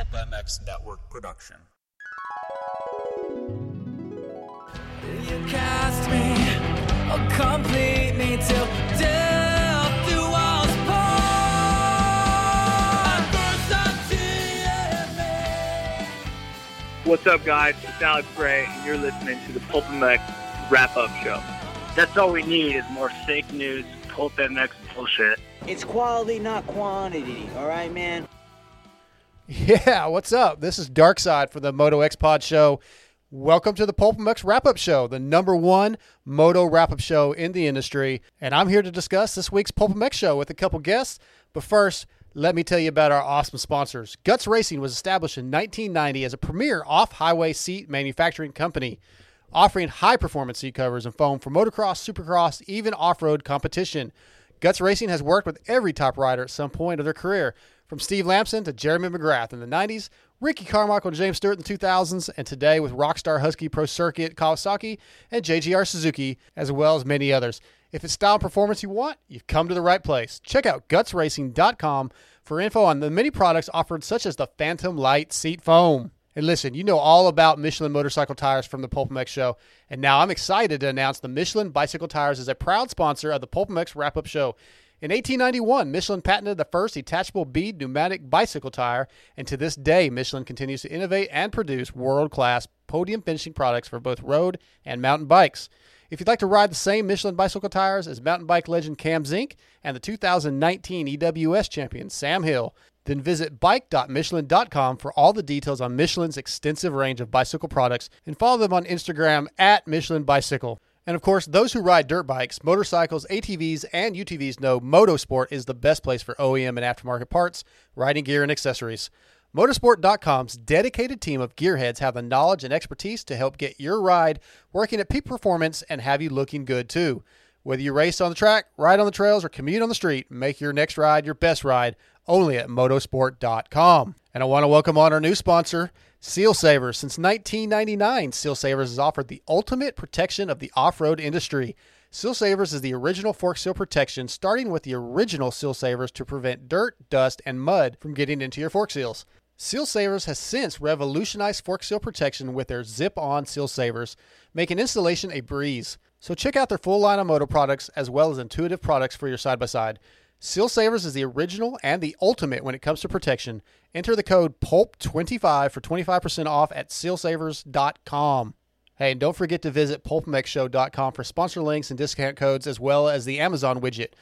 Pulp MX Network production. You cast me, oh, complete me till death do us part. Adversity in me. What's up, guys? It's Alex Ray, and you're listening to the Pulp MX Wrap Up Show. That's all we need is more fake news, Pulp MX bullshit. It's quality, not quantity. All right, man. Yeah, what's up? This is Darkside for the Moto X Pod Show. Welcome to the Pulp MX Wrap Up Show, the number one moto wrap up show in the industry. And I'm here to discuss this week's Pulp MX show with a couple guests. But first, let me tell you about our awesome sponsors. Guts Racing was established in 1990 as a premier off highway seat manufacturing company, offering high performance seat covers and foam for motocross, supercross, even off road competition. Guts Racing has worked with every top rider at some point of their career, from Steve Lamson to Jeremy McGrath in the 90s, Ricky Carmichael and James Stewart in the 2000s, and today with Rockstar Husky Pro Circuit Kawasaki and JGR Suzuki, as well as many others. If it's style and performance you want, you've come to the right place. Check out gutsracing.com for info on the many products offered, such as the Phantom Light Seat Foam. And listen, you know all about Michelin motorcycle tires from the Pulp MX show. And now I'm excited to announce the Michelin bicycle tires is a proud sponsor of the Pulp MX wrap up show. In 1891, Michelin patented the first detachable bead pneumatic bicycle tire, and to this day, Michelin continues to innovate and produce world class podium finishing products for both road and mountain bikes. If you'd like to ride the same Michelin bicycle tires as mountain bike legend Cam Zink and the 2019 EWS champion Sam Hill, then visit bike.michelin.com for all the details on Michelin's extensive range of bicycle products and follow them on Instagram at Michelin Bicycle. And of course, those who ride dirt bikes, motorcycles, ATVs, and UTVs know Motosport is the best place for OEM and aftermarket parts, riding gear, and accessories. Motosport.com's dedicated team of gearheads have the knowledge and expertise to help get your ride working at peak performance and have you looking good too. Whether you race on the track, ride on the trails, or commute on the street, make your next ride your best ride only at motosport.com. And I want to welcome on our new sponsor, Seal Savers. Since 1999, Seal Savers has offered the ultimate protection of the off road industry. Seal Savers is the original fork seal protection, starting with the original Seal Savers to prevent dirt, dust, and mud from getting into your fork seals. Seal Savers has since revolutionized fork seal protection with their zip on Seal Savers, making installation a breeze. So check out their full line of moto products as well as intuitive products for your side by side. Seal Savers is the original and the ultimate when it comes to protection. Enter the code PULP25 for 25% off at sealsavers.com. Hey, and don't forget to visit pulpmxshow.com for sponsor links and discount codes as well as the Amazon widget.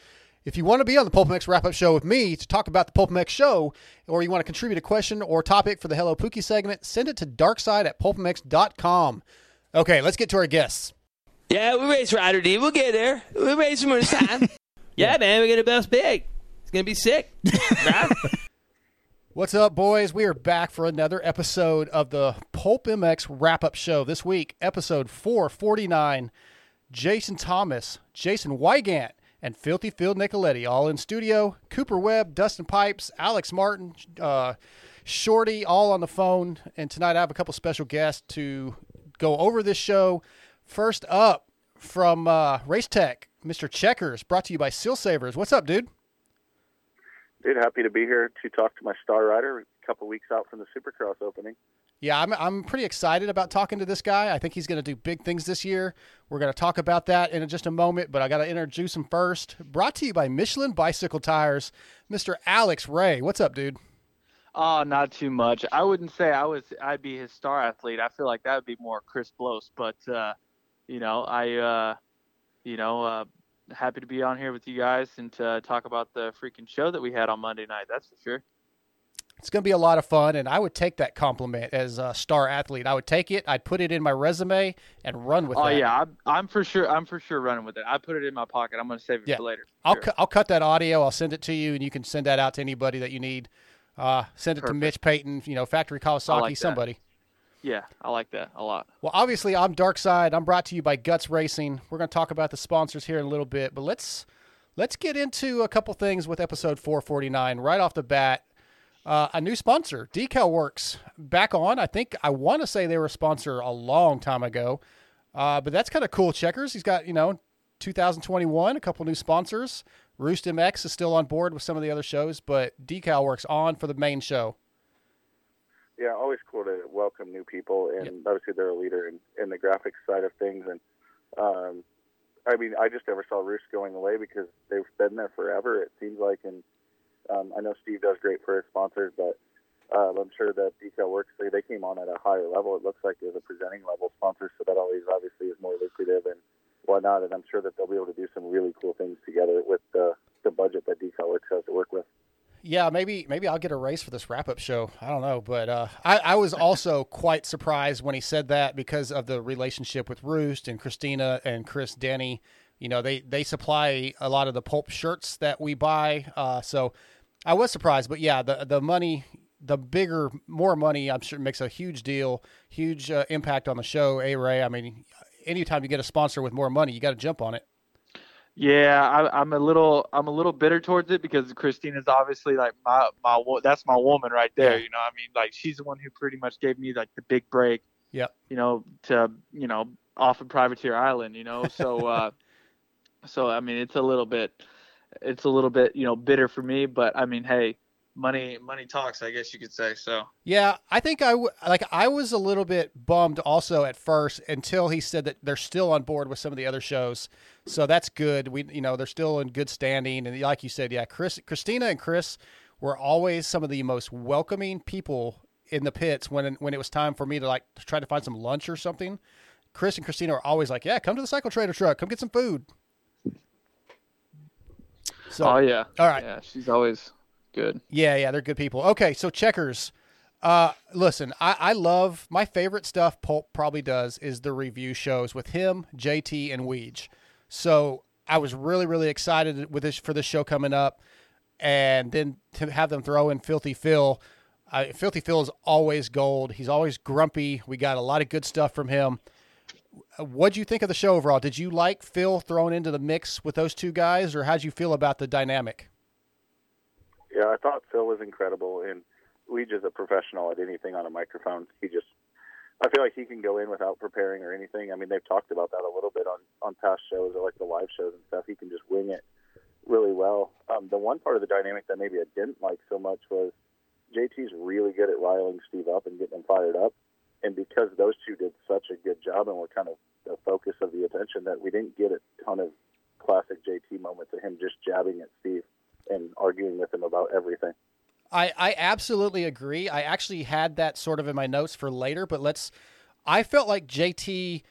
If you want to be on the Pulp MX wrap up show with me to talk about the Pulp MX show, or you want to contribute a question or topic for the Hello Pookie segment, send it to darkside at pulpmx.com. Okay, let's get to our guests. Yeah, we race Rider D. We'll get there. We race him this time. yeah, man, we're gonna bust big. It's gonna be sick. What's up, boys? We are back for another episode of the Pulp MX wrap up show. This week, episode 449. Jason Thomas, Jason Weigandt, and Filthy Phil Nicoletti all in studio. Cooper Webb, Dustin Pipes, Alex Martin, uh, Shorty all on the phone. And tonight I have a couple special guests to go over this show. First up from uh, Race Tech, Mr. Checkers, brought to you by Seal Savers. What's up, dude? Dude, happy to be here to talk to my star rider. A couple weeks out from the Supercross opening. Yeah, I'm, I'm pretty excited about talking to this guy. I think he's going to do big things this year. We're going to talk about that in just a moment, but I got to introduce him first. Brought to you by Michelin Bicycle Tires, Mr. Alex Ray. What's up, dude? Oh, not too much. I wouldn't say I was. I'd be his star athlete. I feel like that would be more Chris Blose. But uh, you know, I, uh, you know, uh, happy to be on here with you guys and to talk about the freaking show that we had on Monday night. That's for sure. It's going to be a lot of fun, and I would take that compliment as a star athlete. I would take it. I'd put it in my resume and run with it. Oh that. yeah, I'm, I'm for sure. I'm for sure running with it. I put it in my pocket. I'm gonna save it Yeah. for later. I'll, Sure. cu- I'll cut that audio. I'll send it to you, and you can send that out to anybody that you need. Uh, send it to Mitch Payton, you know, Factory Kawasaki, like somebody. Yeah, I like that a lot. Well, obviously, I'm Dark Side. I'm brought to you by Guts Racing. We're going to talk about the sponsors here in a little bit, but let's let's get into a couple things with episode 449 right off the bat. Uh, a new sponsor, Decal Works, back on. I think I want to say they were a sponsor a long time ago, uh, but that's kind of cool. Checkers, he's got you know 2021, a couple new sponsors. Roost MX is still on board with some of the other shows, but Decal Works on for the main show. Yeah, always cool to welcome new people, and obviously they're a leader in, in the graphics side of things. And um, I mean, I just never saw Roost going away because they've been there forever. It seems like, and um, I know Steve does great for his sponsors, but uh, I'm sure that Decal Works they, they came on at a higher level. It looks like as a presenting level sponsor, so that always obviously is more lucrative and whatnot. And I'm sure that they'll be able to do some really cool things together with the the budget that Decal Works has to work with. Yeah, maybe maybe I'll get a race for this wrap up show. I don't know, but uh, I, I was also quite surprised when he said that because of the relationship with Roost and Christina and Chris Denny. You know, they they supply a lot of the pulp shirts that we buy. Uh, so I was surprised, but yeah, the the money, the bigger, more money, I'm sure makes a huge deal, huge uh, impact on the show. A Ray, I mean, anytime you get a sponsor with more money, you got to jump on it. Yeah, I, I'm a little I'm a little bitter towards it because Christina's obviously like my my that's my woman right there. You know, I mean, like she's the one who pretty much gave me like the big break. Yeah. You know, to you know off of Privateer Island. You know, so uh, so I mean, it's a little bit it's a little bit you know bitter for me, but I mean, hey, money money talks, I guess you could say. So Yeah, I think I w- like I was a little bit bummed also at first until he said that they're still on board with some of the other shows. So that's good. We you know, they're still in good standing and like you said, yeah, Chris Christina and Chris were always some of the most welcoming people in the pits when when it was time for me to like try to find some lunch or something. Chris and Christina are always like, "Yeah, come to the Cycle Trader truck. Come get some food." So, oh yeah, all right. yeah, she's always good. Yeah, yeah, they're good people. Okay, so checkers. Uh, listen, I, I love my favorite stuff. Pulp probably does is the review shows with him, JT, and Weege. So I was really, really excited with this for this show coming up, and then to have them throw in Filthy Phil. Uh, Filthy Phil is always gold. He's always grumpy. We got a lot of good stuff from him. Uh, What'd you think of the show overall? Did you like Phil thrown into the mix with those two guys, or how'd you feel about the dynamic? Yeah, I thought Phil was incredible, and Weege is a professional at anything on a microphone. He just, I feel like he can go in without preparing or anything. I mean, they've talked about that a little bit on on past shows or like the live shows and stuff. He can just wing it really well. Um, the one part of the dynamic that maybe I didn't like so much was JT's really good at riling Steve up and getting him fired up, and because those two did such a good job and were kind of the focus of the attention, that we didn't get a ton of classic JT moments of him just jabbing at Steve and arguing with him about everything. I, I absolutely agree. I actually had that sort of in my notes for later, but let's. I felt like JT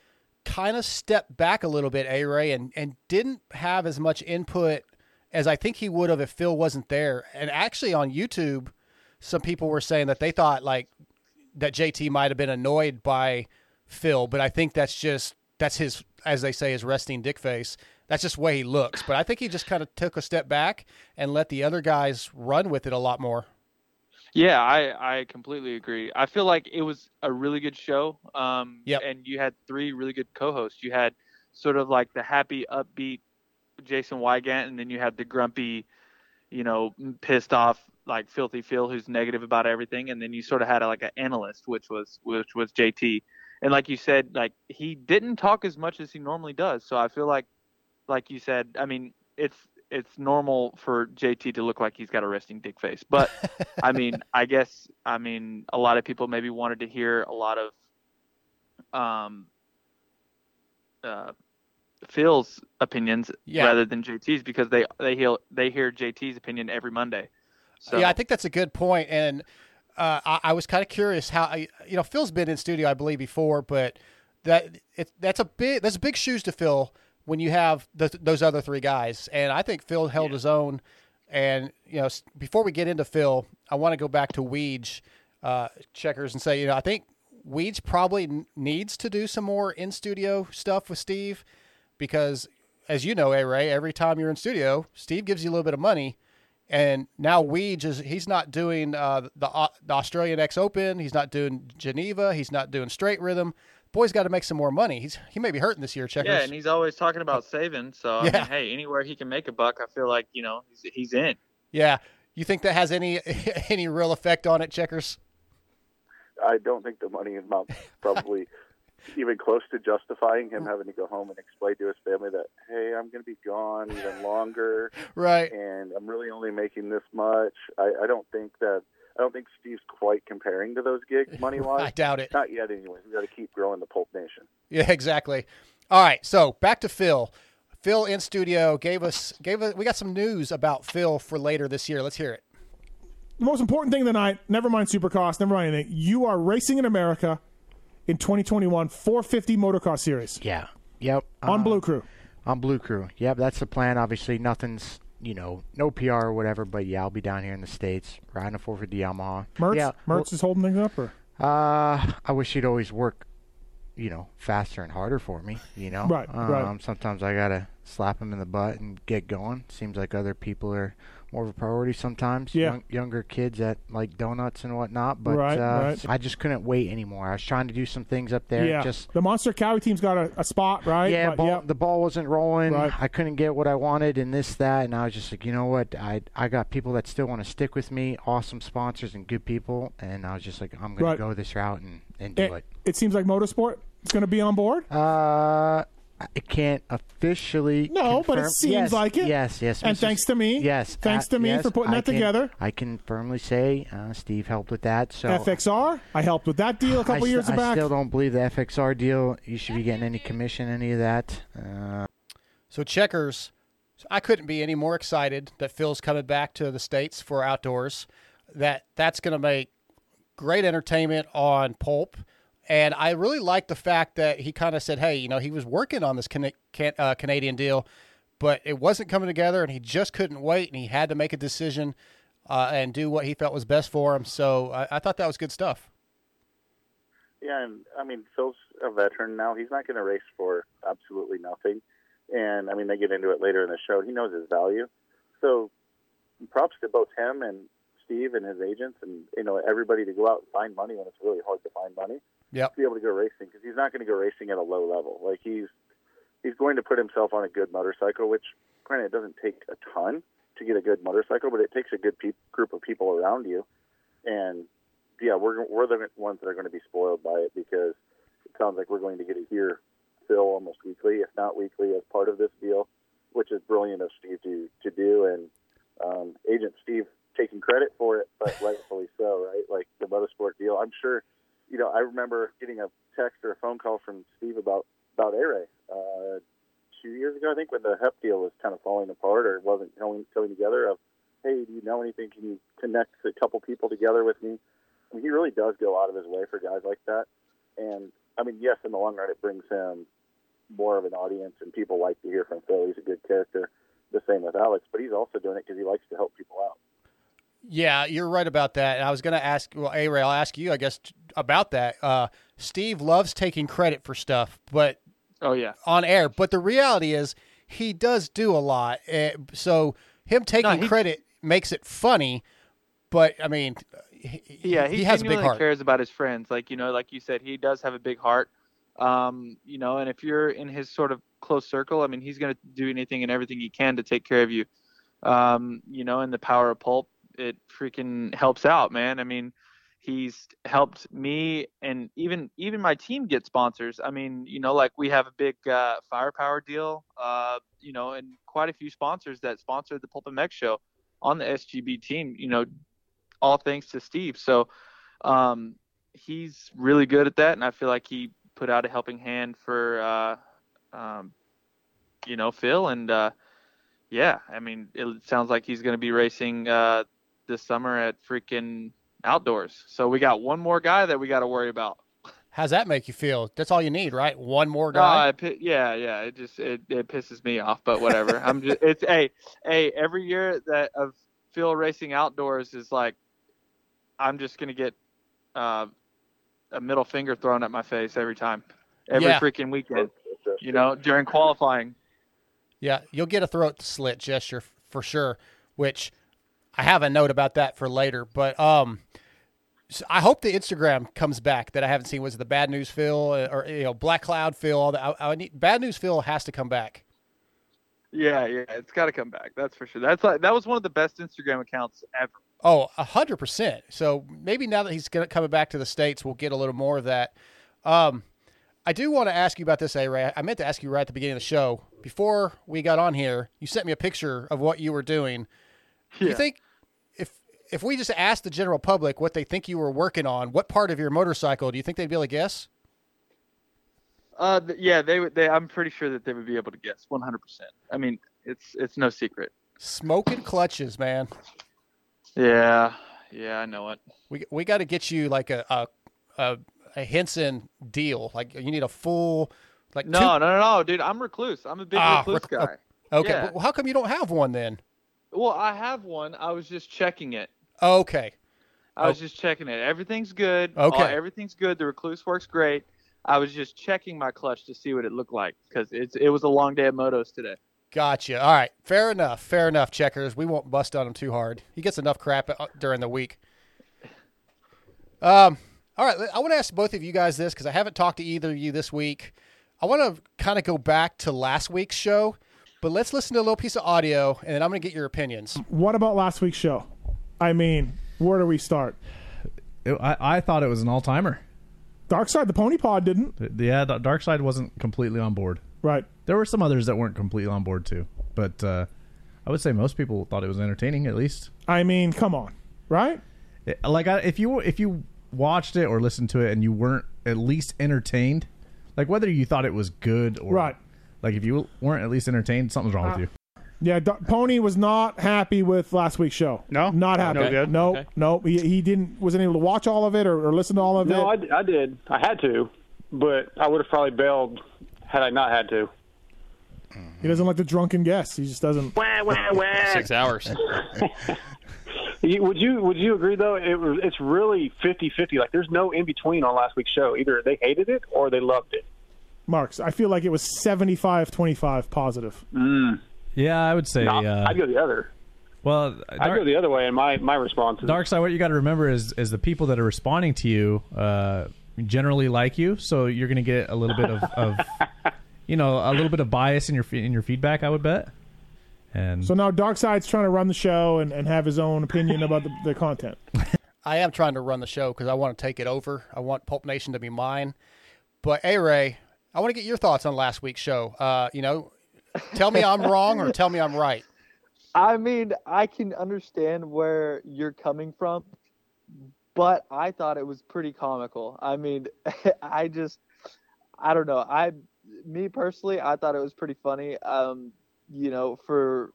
kind of stepped back a little bit, A Ray, and, and didn't have as much input as I think he would have if Phil wasn't there. And actually, on YouTube, some people were saying that they thought like that JT might have been annoyed by Phil, but I think that's just that's his, as they say, his resting dick face. That's just the way he looks. But I think he just kind of took a step back and let the other guys run with it a lot more. Yeah, I, I completely agree. I feel like it was a really good show. Um, Yep. And you had three really good co-hosts. You had sort of like the happy, upbeat Jason Weigandt, and then you had the grumpy, you know, pissed off like filthy Phil, who's negative about everything, and then you sort of had like an analyst, which was which was JT. And like you said, like he didn't talk as much as he normally does. So I feel like, like you said, I mean, it's it's normal for JT to look like he's got a resting dick face. But I mean, I guess I mean a lot of people maybe wanted to hear a lot of um uh Phil's opinions Yeah. rather than JT's because they they hear they hear JT's opinion every Monday. So Yeah, I think that's a good point, and uh, I, I was kind of curious how I, you know Phil's been in studio, I believe, before, but that it, that's a big that's big shoes to fill when you have th those other three guys, and I think Phil held his own. And you know, before we get into Phil, I want to go back to Weege uh, checkers and say, you know, I think Weege probably n- needs to do some more in studio stuff with Steve because, as you know, A Ray, every time you're in studio, Steve gives you a little bit of money. And now Weege is he's not doing uh, the uh, the Australian X Open. He's not doing Geneva. He's not doing straight rhythm. Boy's got to make some more money. He's he may be hurting this year. Checkers. yeah, and he's always talking about uh, saving. So I Yeah. mean, hey, anywhere he can make a buck, I feel like you know he's he's in. yeah. You think that has any any real effect on it, Checkers? I don't think the money amount probably even close to justifying him mm. having to go home and explain to his family that hey, I'm going to be gone even longer, Right. and I'm really only making this much. I, I don't think that. I don't think Steve's quite comparing to those gigs money wise. I doubt it. Not yet, anyways. We got to keep growing the Pulp Nation. Yeah, exactly. All right, so back to Phil. Phil in studio gave us gave us we got some news about Phil for later this year. Let's hear it. The most important thing tonight, never mind Supercross, never mind anything, you are racing in America in 2021 450 motocross series Yeah. Yep. on Uh, Blue Crew. On Blue Crew. Yep, that's the plan. Obviously, nothing's, you know, no PR or whatever, but yeah, I'll be down here in the States riding a 450 Yamaha. Mertz, Yeah. Mertz is holding things up, or Uh, I wish he'd always work, you know, faster and harder for me. You know, Right, um, right. Sometimes I gotta slap him in the butt and get going. Seems like other people are more of a priority sometimes. Yeah. Young, younger kids that like donuts and whatnot. But Right, uh, right. I just couldn't wait anymore. I was trying to do some things up there. yeah, Just the Monster Kawi team's got a, a spot, right? yeah, But, ball, yeah. the ball wasn't rolling. Right. I couldn't get what I wanted and this that, and I was just like, you know what? I I got people that still want to stick with me, awesome sponsors and good people, and I was just like, I'm gonna go this route and and do it, it. it seems like Motorsport is going to be on board. Uh, I can't officially. No, but it seems yes, like it. Yes, yes. And Mrs. thanks to me. Yes, Thanks uh, to me yes, for putting I that can- together. I can firmly say uh, Steve helped with that. So FXR, I helped with that deal a couple I, years st- I back. still don't believe the FXR deal. You should be getting any commission, any of that. Uh, So checkers, I couldn't be any more excited that Phil's coming back to the states for outdoors. That that's going to make great entertainment on Pulp, and I really like the fact that he kind of said, "Hey, you know, he was working on this Cana- can- uh, Canadian deal, but it wasn't coming together, and he just couldn't wait, and he had to make a decision uh, and do what he felt was best for him." So I, I thought that was good stuff. Yeah, and I mean Phil's a veteran now. He's not going to race for absolutely nothing. And I mean they get into it later in the show. He knows his value. So props to both him and Steve and his agents and you know everybody to go out and find money when it's really hard to find money. Yep. Be able to go racing because he's not going to go racing at a low level. Like he's he's going to put himself on a good motorcycle, which granted it doesn't take a ton to get a good motorcycle, but it takes a good peop group of people around you. And yeah, we're we're the ones that are going to be spoiled by it because it sounds like we're going to get to hear Phil almost weekly, if not weekly, as part of this deal, which is brilliant of Steve to to do. And um, Agent Steve taking credit for it, but rightfully so, right? Like the motorsport deal. I'm sure, you know, I remember getting a text or a phone call from Steve about about Air uh, two years ago, I think, when the HEP deal was kind of falling apart or wasn't coming coming together. Of hey, do you know anything? Can you connect a couple people together with me? I mean, he really does go out of his way for guys like that. And I mean, yes, in the long run, it brings him more of an audience, and people like to hear from Phil. He's a good character. The same with Alex, but he's also doing it because he likes to help people out. Yeah, you're right about that. And I was going to ask, well, A Ray, I'll ask you, I guess, about that. Uh, Steve loves taking credit for stuff, but Oh yeah. on air. But the reality is, he does do a lot. Uh, so him taking he- credit makes it funny. But I mean, he, yeah, he, he has a big heart. cares about his friends. Like you know, like you said, he does have a big heart. Um, you know, and if you're in his sort of close circle, I mean, he's going to do anything and everything he can to take care of you. Um, you know, in the power of pulp, it freaking helps out, man. I mean, he's helped me and even even my team get sponsors. I mean, you know, like we have a big uh, firepower deal, uh, you know, and quite a few sponsors that sponsored the Pulp MX show on the SGB team. You know, all thanks to Steve. So um, he's really good at that, and I feel like he put out a helping hand for uh, um, you know Phil, and uh, yeah, I mean it sounds like he's going to be racing uh, this summer at freaking outdoors. So we got one more guy that we got to worry about. How's that make you feel? That's all you need, right? One more No, guy. I yeah, yeah. It just it, it pisses me off, but whatever. I'm just it's hey hey every year that of Phil racing outdoors is like I'm just gonna get uh, a middle finger thrown at my face every time, every Yeah. freaking weekend. You know, during qualifying. Yeah, you'll get a throat slit gesture f- for sure, which I have a note about that for later. But um, s- I hope the Instagram comes back that I haven't seen. Was it the Bad News Phil uh, or you know Black Cloud Phil? All that. I, I need Bad News Phil has to come back. Yeah, yeah, it's got to come back. That's for sure. That's like that was one of the best Instagram accounts ever. Oh, a hundred percent. So maybe now that he's gonna coming back to the states, we'll get a little more of that. Um, I do want to ask you about this, A Ray. I meant to ask you right at the beginning of the show. Before we got on here, you sent me a picture of what you were doing. Do you think if we just asked the general public what they think you were working on, what part of your motorcycle do you think they'd be able to guess? Uh, yeah, they would. They, I'm pretty sure that they would be able to guess 100. percent I mean, it's it's no secret. Smoking clutches, man. Yeah, yeah, I know it. We we got to get you like a a a, a Hinson deal. Like you need a full like No, two- no, no, no, dude. I'm Rekluse. I'm a big Ah, Rekluse rec- guy. Okay, Yeah. but how come you don't have one then? Well, I have one. I was just checking it. Okay, I was Oh. just checking it. Everything's good. Okay. Uh, everything's good. The Rekluse works great. I was just checking my clutch to see what it looked like because it's it was a long day at motos today. gotcha. All right, fair enough. Fair enough. Checkers, we won't bust on him too hard. He gets enough crap uh, during the week. Um. All right, I want to ask both of you guys this because I haven't talked to either of you this week. I want to kind of go back to last week's show, but let's listen to a little piece of audio, and then I'm going to get your opinions. What about last week's show? I mean, where do we start? It- I, I thought it was an all timer. Dark Side, the Pony Pod didn't. Yeah, Dark Side wasn't completely on board. Right. There were some others that weren't completely on board too, but uh, I would say most people thought it was entertaining at least. I mean, come on, right? It- like I, if you if you watched it or listened to it and you weren't at least entertained, like whether you thought it was good or Right. like if you weren't at least entertained, something's wrong Uh, with you. Yeah, D- Pony was not happy with last week's show. No, not happy. No good? No, Okay. no, he, he didn't wasn't able to watch all of it or, or listen to all of No, it. I, I did. I had to, but I would have probably bailed had I not had to. He doesn't like the drunken guests. He just doesn't. Wah, wah, wah. Six hours. Would you Would you agree though? It was it's really 50-50. Like there's no in between on last week's show. Either they hated it or they loved it. Marks, I feel like it was 75-25 positive. Mm. Yeah, I would say. No, uh, I'd go the other. well, I'd go the other way and my my response. Is, Dark side, what you got to remember is is the people that are responding to you uh, generally like you, so you're going to get a little bit of, of you know a little bit of bias in your in your feedback. I would bet. And So now Darkside's trying to run the show and, and have his own opinion about the, the content. I am trying to run the show because I want to take it over. I want Pulp Nation to be mine. But A Ray, I want to get your thoughts on last week's show. Uh, you know, tell me I'm wrong or tell me I'm right. I mean, I can understand where you're coming from, but I thought it was pretty comical. I mean, I just, I don't know. I, me personally, I thought it was pretty funny. Um, you know, for,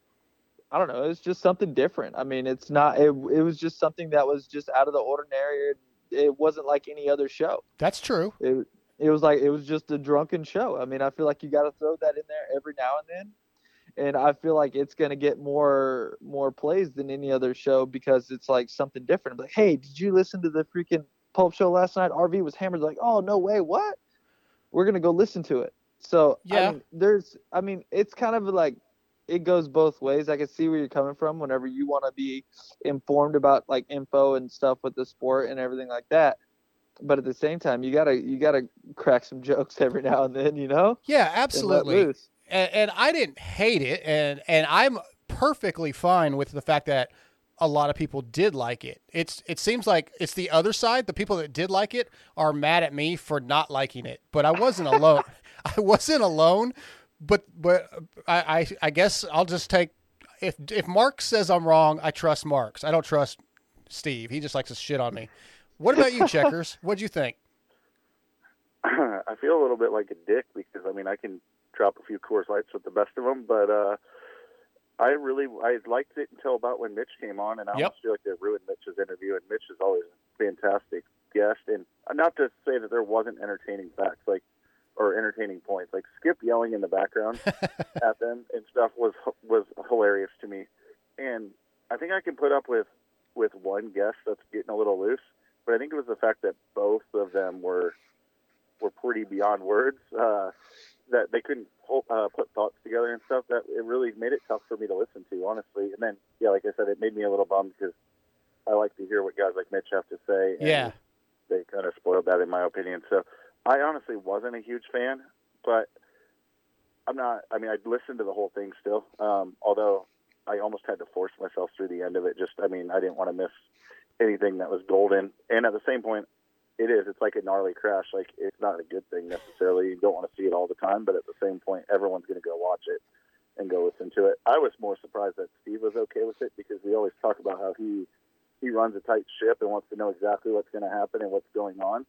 I don't know, it's just something different. I mean, it's not. It, it was just something that was just out of the ordinary. It wasn't like any other show. That's true. It, it was like it was just a drunken show. I mean, I feel like you got to throw that in there every now and then and I feel like it's gonna get more more plays than any other show because it's like something different. I'm Like, hey, did you listen to the freaking Pulp show last night? RV was hammered. Like, oh no way, what? We're gonna go listen to it. So Yeah. I mean, there's, I mean, it's kind of like it goes both ways. I can see where you're coming from. Whenever you want to be informed about like info and stuff with the sport and everything like that. But at the same time, you gotta you gotta crack some jokes every now and then, you know? Yeah, absolutely. loose. And, and I didn't hate it, and and I'm perfectly fine with the fact that a lot of people did like it. It's it seems like it's the other side. The people that did like it are mad at me for not liking it, but I wasn't alone. I wasn't alone. But but I, I I guess I'll just take if if Mark says I'm wrong, I trust Marks. I don't trust Steve. He just likes to shit on me. What about you, Checkers? What'd you think? I feel a little bit like a dick because I mean I can drop a few Coors Lights with the best of them, but uh, I really I liked it until about when Mitch came on, and I Yep. almost feel like they ruined Mitch's interview. And Mitch is always a fantastic guest, and not to say that there wasn't entertaining facts like or entertaining points, like Skip yelling in the background at them and stuff was was hilarious to me, and I think I can put up with with one guest that's getting a little loose, but I think it was the fact that both of them were were pretty beyond words. Uh, that they couldn't hold, uh, put thoughts together and stuff. That it really made it tough for me to listen to, honestly. And then, yeah, like I said, it made me a little bummed because I like to hear what guys like Mitch have to say. And Yeah. they kind of spoiled that, in my opinion. So I honestly wasn't a huge fan, but I'm not. I mean, I listened to the whole thing still, um, although I almost had to force myself through the end of it. Just, I mean, I didn't want to miss anything that was golden. And at the same point, it is. It's like a gnarly crash. Like it's not a good thing necessarily. You don't want to see it all the time, but at the same point, everyone's going to go watch it and go listen to it. I was more surprised that Steve was okay with it because we always talk about how he he runs a tight ship and wants to know exactly what's going to happen and what's going on.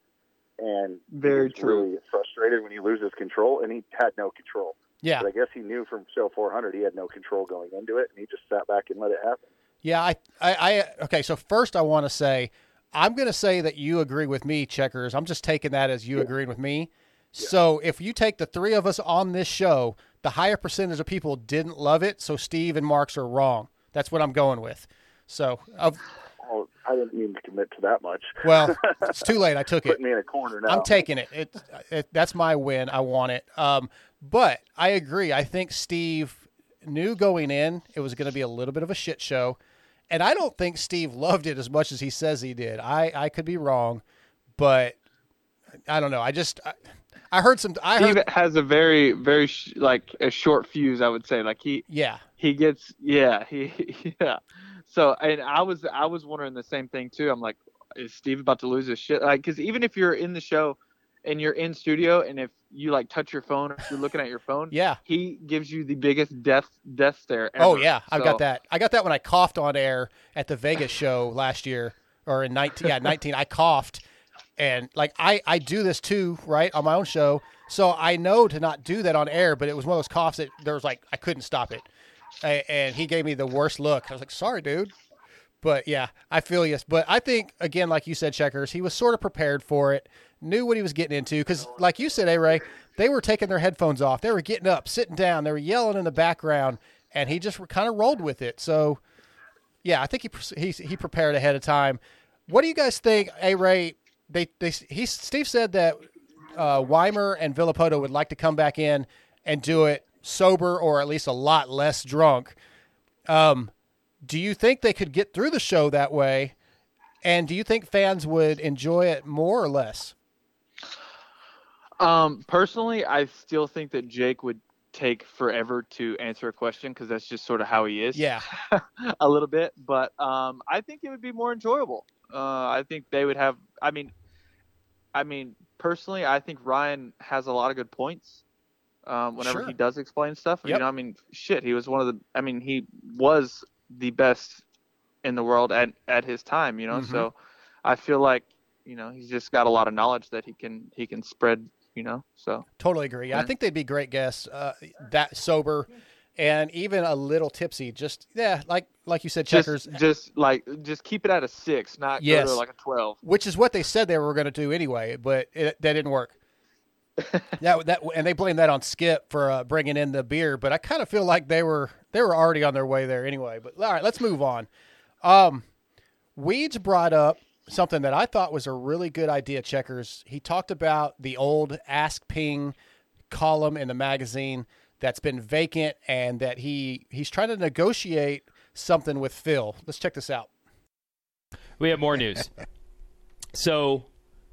And Very he's true. really frustrated when he loses control, and he had no control. Yeah. But I guess he knew from show 400 he had no control going into it, and he just sat back and let it happen. Yeah, I, I, I okay. So first, I want to say, I'm going to say that you agree with me, checkers. I'm just taking that as you agreeing with me. So if you take the three of us on this show, the higher percentage of people didn't love it. So Steve and Marks are wrong. That's what I'm going with. So, of, Oh, I didn't mean to commit to that much. well, it's too late. I took it. Putting me in a corner now. I'm taking it. It, it. That's my win. I want it. Um, but I agree. I think Steve knew going in it was going to be a little bit of a shit show, and I don't think Steve loved it as much as he says he did. I I could be wrong, but I don't know. I just I, I heard some. I Steve heard. has a very, very sh- like a short fuse. I would say, like he, Yeah. he gets, yeah, he, yeah. So, and I was, I was wondering the same thing too. I'm like, is Steve about to lose his shit? Like, because even if you're in the show and you're in studio, and if you like touch your phone or you're looking at your phone, Yeah. he gives you the biggest death, death stare. Oh, ever. Oh yeah, I've So- got that. I got that when I coughed on air at the Vegas show last year or in 19 yeah, 19 I coughed and like I I do this too, right, on my own show. So I know to not do that on air, but it was one of those coughs that there was like I couldn't stop it. A- And he gave me the worst look. I was like, "Sorry, dude." But yeah, I feel you. But I think again, like you said, checkers, he was sort of prepared for it, knew what he was getting into. Because, like you said, A Ray, they were taking their headphones off, they were getting up, sitting down, they were yelling in the background, and he just kind of rolled with it. So, yeah, I think he he he prepared ahead of time. What do you guys think, A Ray? They they he Steve said that uh, Weimer and Villopoto would like to come back in and do it sober or at least a lot less drunk. Um, do you think they could get through the show that way? And do you think fans would enjoy it more or less? Um, personally, I still think that Jake would take forever to answer a question because that's just sort of how he is. Yeah. a little bit, but um, I think it would be more enjoyable. Uh, I think they would have. I mean, I mean, personally, I think Ryan has a lot of good points. Um, whenever Sure. he does explain stuff, Yep. you know, I mean, shit, he was one of the. I mean, he was the best in the world at at his time. You know, Mhm. so I feel like you know he's just got a lot of knowledge that he can he can spread. You know, so Totally agree. I think they'd be great guests. Uh, that sober, and even a little tipsy. Just yeah, like like you said, checkers. just just like just keep it at a six, not go Yes. to like a twelve. which is what they said they were going to do anyway, but it, that didn't work. that that and they blame that on Skip for uh, bringing in the beer, but I kind of feel like they were they were already on their way there anyway. But all right, let's move on. Um, Weege brought up something that I thought was a really good idea. Checkers. He talked about the old Ask Ping column in the magazine that's been vacant, and that he he's trying to negotiate something with Phil. Let's check this out. We have more news. so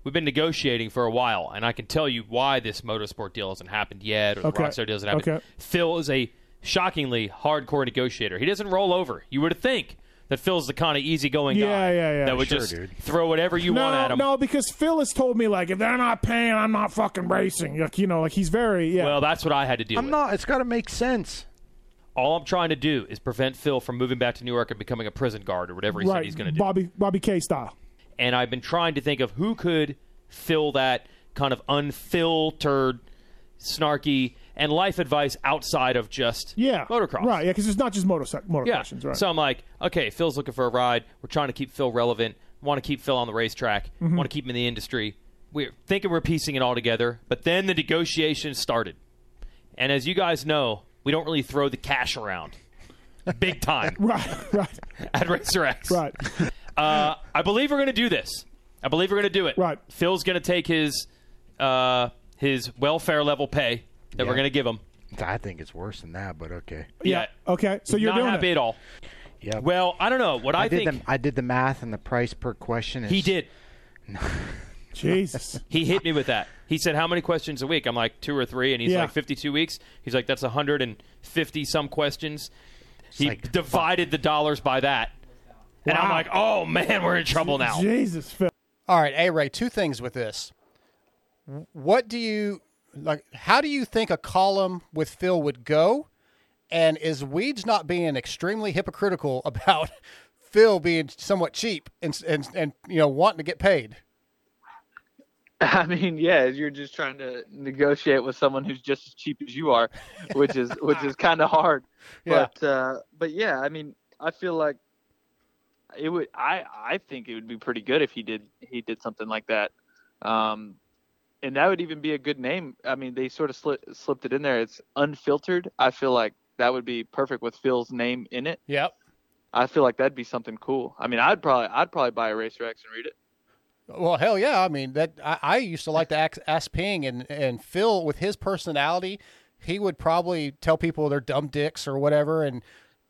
we've been negotiating for a while, and I can tell you why this motorsport deal hasn't happened yet, or the Okay. Rockstar deal hasn't happened. Okay. Phil is a shockingly hardcore negotiator. He doesn't roll over. You would think that Phil's the kind of easygoing Yeah, guy yeah, yeah. that would Sure, just dude. throw whatever you no, want at him. no, because Phil has told me like if they're not paying, I'm not fucking racing. Like you know, like he's very yeah. Well, that's what I had to deal I'm with. not. It's got to make sense. All I'm trying to do is prevent Phil from moving back to New York and becoming a prison guard or whatever he right, said he's going to do. Bobby Bobby K style. and I've been trying to think of who could fill that kind of unfiltered, snarky, and life advice outside of just Yeah, motocross. Right, yeah, because it's not just motorcycle motor Yeah. questions, right? So I'm like, okay, Phil's looking for a ride. We're trying to keep Phil relevant. Want to keep Phil on the racetrack. Mhm. Want to keep him in the industry. We're thinking we're piecing it all together, but then the negotiations started. And as you guys know, we don't really throw the cash around, big time. right, right. At Racer X. Right. Uh, I believe we're going to do this. I believe we're going to do it. Right. Phil's going to take his uh, his welfare level pay that we're Yeah. going to give him. I think it's worse than that, but okay. Yeah. Okay, so you're not doing happy it. at all. Yeah. Well, I don't know what I, did think. the I did the math and the price per question. Is, He did. Jesus. He hit me with that. He said, "How many questions a week?" I'm like, two or three, and he's Yeah. like, "52 weeks." He's like, "That's 150 some questions." He divided the dollars by that, and I'm Wow. like, "Oh man, we're in trouble now." Jesus, Phil. All right, A Ray, two things with this. What do you like? How do you think a column with Phil would go? And is Weege not being extremely hypocritical about Phil being somewhat cheap and and and you know wanting to get paid. I mean, yeah, you're just trying to negotiate with someone who's just as cheap as you are, which is which is kind of hard. Yeah. But uh, but yeah, I mean, I feel like it would. I I think it would be pretty good if he did he did something like that. Um, and that would even be a good name. I mean, they sort of slipped slipped it in there. It's unfiltered. I feel like that would be perfect with Phil's name in it. Yep. I feel like that'd be something cool. I mean, I'd probably I'd probably buy a Racer X and read it. Well, hell yeah! I mean that I, I used to like to ask, ask Ping and and Phil with his personality, he would probably tell people they're dumb dicks or whatever. And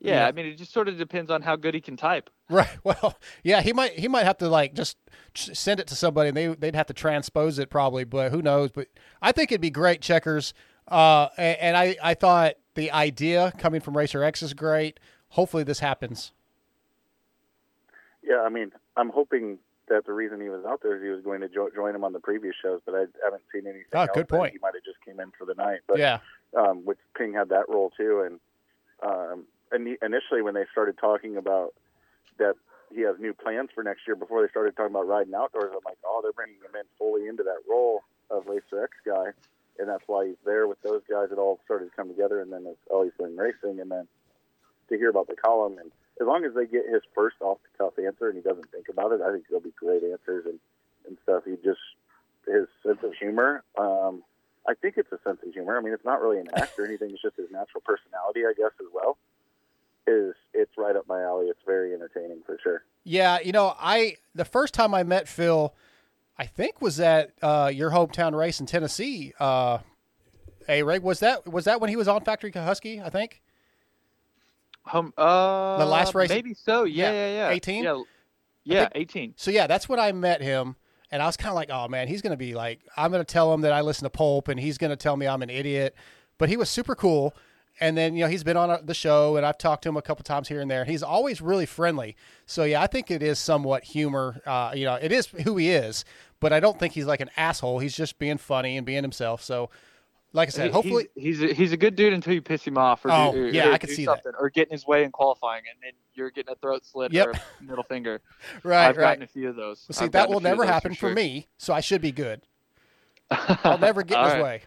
you Yeah, know, I mean, it just sort of depends on how good he can type. Right. Well, yeah, he might he might have to like just send it to somebody and they they'd have to transpose it probably, but who knows? But I think it'd be great checkers. Uh, and I I thought the idea coming from Racer X is great. Hopefully this happens. Yeah, I mean, I'm hoping that the reason he was out there is he was going to jo- join him on the previous shows, but I haven't seen anything. Oh, good point. He might have just came in for the night, but Yeah. um, which Ping had that role too. And um, ini- initially, when they started talking about that he has new plans for next year, before they started talking about riding outdoors, I'm like, oh, they're bringing him in fully into that role of Racer X guy, and that's why he's there with those guys. It all started to come together, and then it's oh, he's doing racing, and then to hear about the column and as long as they get his first off the cuff answer and he doesn't think about it, I think there'll be great answers and, and stuff. He just his sense of humor. Um, I think it's a sense of humor. I mean, it's not really an act or anything. It's just his natural personality, I guess, as well. Is it's right up my alley. It's very entertaining for sure. Yeah, you know, I the first time I met Phil, I think was at uh, your hometown race in Tennessee. Uh, a Ray was that was that when he was on Factory Husky? I think. Um, uh, The last race- maybe so. Yeah, Yeah, yeah, yeah. 18? Yeah, yeah, think- 18. So yeah, that's when I met him, and I was kind of like, oh man, he's gonna be like, I'm gonna tell him that I listen to Pulp, and he's gonna tell me I'm an idiot. But he was super cool, and then you know he's been on uh, the show, and I've talked to him a couple times here and there, and he's always really friendly. So yeah, I think it is somewhat humor. Uh, you know, it is who he is, but I don't think he's like an asshole. He's just being funny and being himself. So, like I said, He- hopefully. he's he's a, he's a good dude until you piss him off, or Oh, do, or, yeah, or I do see that. something, or get in his way in qualifying, and then you're getting a throat slit Yep. or a middle finger. Right, I've right. gotten a few of those. Well, see, I've that will never happen for, sure. me, so I should be good. I'll never get in his right. way.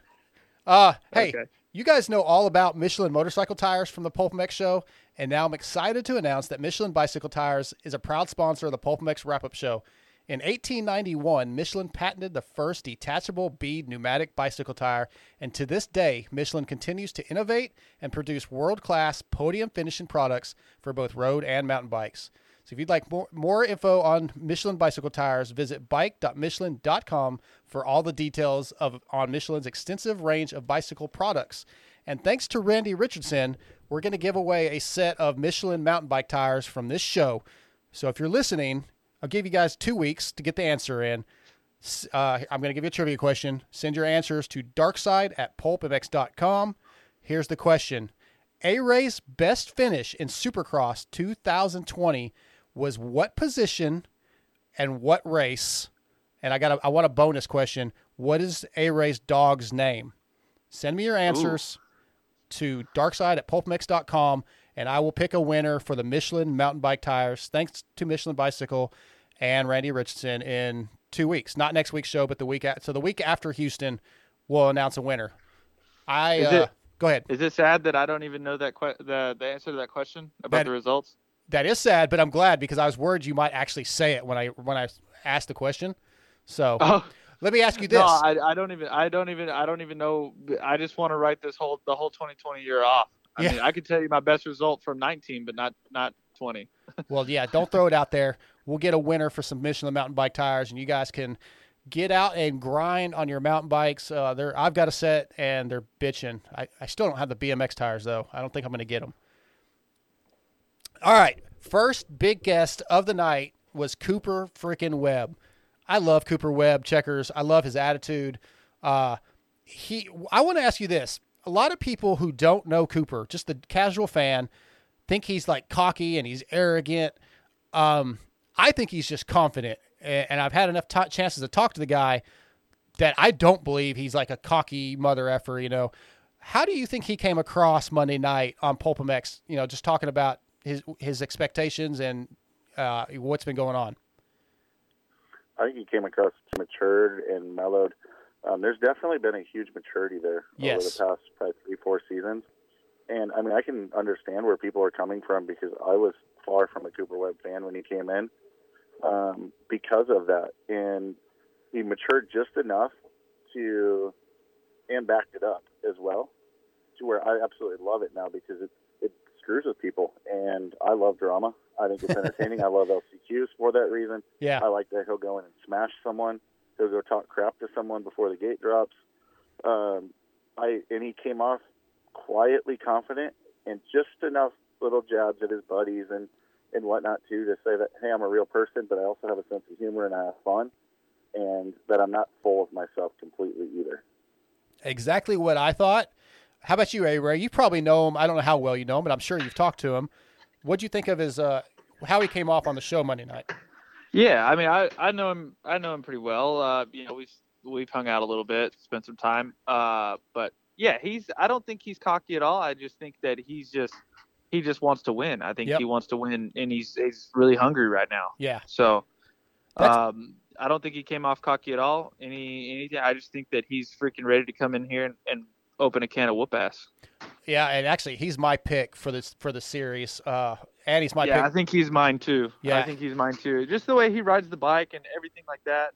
Uh, hey, Okay. You guys know all about Michelin motorcycle tires from the PulpMX show, and now I'm excited to announce that Michelin Bicycle Tires is a proud sponsor of the PulpMX wrap-up show. In 1891, Michelin patented the first detachable bead pneumatic bicycle tire, and to this day, Michelin continues to innovate and produce world-class podium finishing products for both road and mountain bikes. If you'd like more, more info on Michelin bicycle tires, visit bike.michelin.com for all the details of on Michelin's extensive range of bicycle products. And thanks to Randy Richardson, we're going to give away a set of Michelin mountain bike tires from this show. So if you're listening, I'll give you guys two weeks to get the answer in. Uh, I'm going to give you a trivia question. Send your answers to darkside at pulpmx.com. Here's the question A Ray's best finish in Supercross 2020 was what position and what race? And I got a, I want a bonus question. What is A Ray's dog's name? Send me your answers to darkside at pulpmx.com and I will pick a winner for the Michelin mountain bike tires. Thanks to Michelin Bicycle and Randy Richardson in two weeks. Not next week's show, but the week at, so the week after Houston, we'll announce a winner. I uh, it- go ahead. Is it sad that I don't even know that que- the the answer to that question about That- the results? That is sad, but I'm glad because I was worried you might actually say it when I when I asked the question. So Oh. let me ask you this. No, I, I don't even I don't even I don't even know. I just want to write this whole the whole 2020 year off. I Yeah. mean, I could tell you my best result from 19, but not not 20. well, yeah, don't throw it out there. We'll get a winner for some Michelin mountain bike tires, and you guys can get out and grind on your mountain bikes. Uh, they're, I've got a set, and they're bitching. I, I still don't have the BMX tires though. I don't think I'm going to get them. All right, first big guest of the night was Cooper freaking Webb. I love Cooper Webb checkers. I love his attitude. Uh, he. I want to ask you this: a lot of people who don't know Cooper, just the casual fan, think he's like cocky and he's arrogant. Um, I think he's just confident, and I've had enough t- chances to talk to the guy that I don't believe he's like a cocky mother effer. You know, how do you think he came across Monday night on PulpMX? You know, just talking about his his expectations and Uh, what's been going on? I think he came across matured and mellowed. Um, there's definitely been a huge maturity there Yes. over the past probably three, four seasons. And I mean, I can understand where people are coming from because I was far from a Cooper Webb fan when he came in um, because of that. And he matured just enough to, and backed it up as well, to where I absolutely love it now because it, it screws with people. And I love drama. I think it's entertaining. I love LCQs for that reason. Yeah. I like that he'll go in and smash someone. He'll go talk crap to someone before the gate drops. Um, I and he came off quietly confident and just enough little jabs at his buddies and and whatnot too to say that hey, I'm a real person, but I also have a sense of humor and I have fun, and that I'm not full of myself completely either. Exactly what I thought. How about you, A Ray? You probably know him. I don't know how well you know him, but I'm sure you've talked to him. What do you think of his uh, how he came off on the show Monday night? Yeah, I mean, I, I know him. I know him pretty well. Uh, you know, we've we've hung out a little bit, spent some time. Uh, but yeah, he's. I don't think he's cocky at all. I just think that he's just he just wants to win. I think Yep. he wants to win, and he's he's really hungry right now. Yeah. So, That's- um, I don't think he came off cocky at all. Any anything. I just think that he's freaking ready to come in here and, and open a can of whoop ass. Yeah, and actually, he's my pick for this for the series. Uh, and he's my yeah, pick. I think he's mine too. Yeah. I think he's mine too. Just the way he rides the bike and everything like that.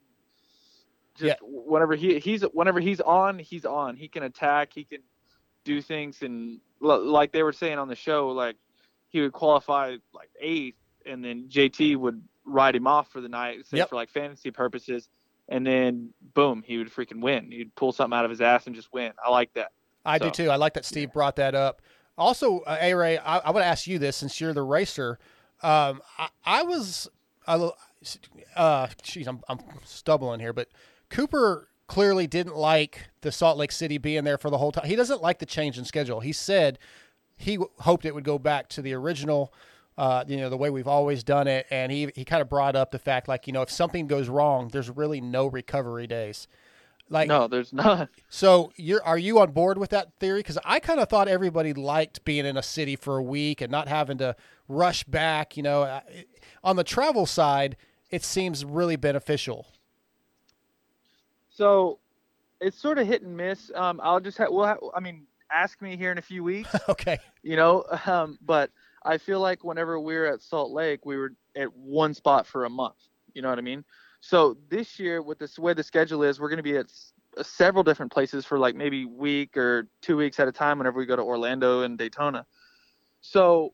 Just whenever he he's whenever he's on, he's on. He can attack. He can do things, and l- like they were saying on the show, like he would qualify like eighth, and then JT would ride him off for the night, say Yep. for like fantasy purposes, and then boom, he would freaking win. He'd pull something out of his ass and just win. I like that. I do too. I like that Steve brought that up. Also, uh, A Ray, I, I want to ask you this since you're the racer. Um, I, I was, a little- uh, geez, I'm, I'm stumbling here, but Cooper clearly didn't like the Salt Lake City being there for the whole time. He doesn't like the change in schedule. He said he w- hoped it would go back to the original, uh, you know, the way we've always done it. And he, he kind of brought up the fact, like, you know, if something goes wrong, there's really no recovery days. Like no, there's not. So you're are you on board with that theory? Because I kind of thought everybody liked being in a city for a week and not having to rush back. You know, Uh, on the travel side, it seems really beneficial. So it's sort of hit and miss. Um, I'll just have, we'll ha- I mean, ask me here in a few weeks. okay. You know, um, but I feel like whenever we were at Salt Lake, we were at one spot for a month. You know what I mean? So this year, with this way the schedule is, we're going to be at uh, several different places for like maybe week or two weeks at a time. Whenever we go to Orlando and Daytona, so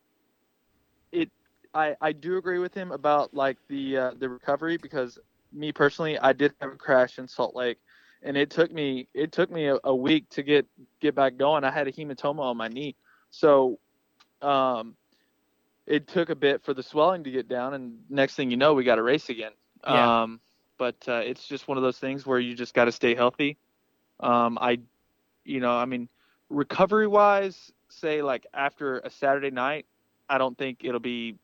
it I I do agree with him about like the uh, the recovery because me personally, I did have a crash in Salt Lake, and it took me it took me a, a week to get get back going. I had a hematoma on my knee, so um, it took a bit for the swelling to get down, and next thing you know, we got a race again. Yeah. Um, but uh, it's just one of those things where you just got to stay healthy. Um, I, you know, I mean, recovery wise, say like after a Saturday night, I don't think it'll be,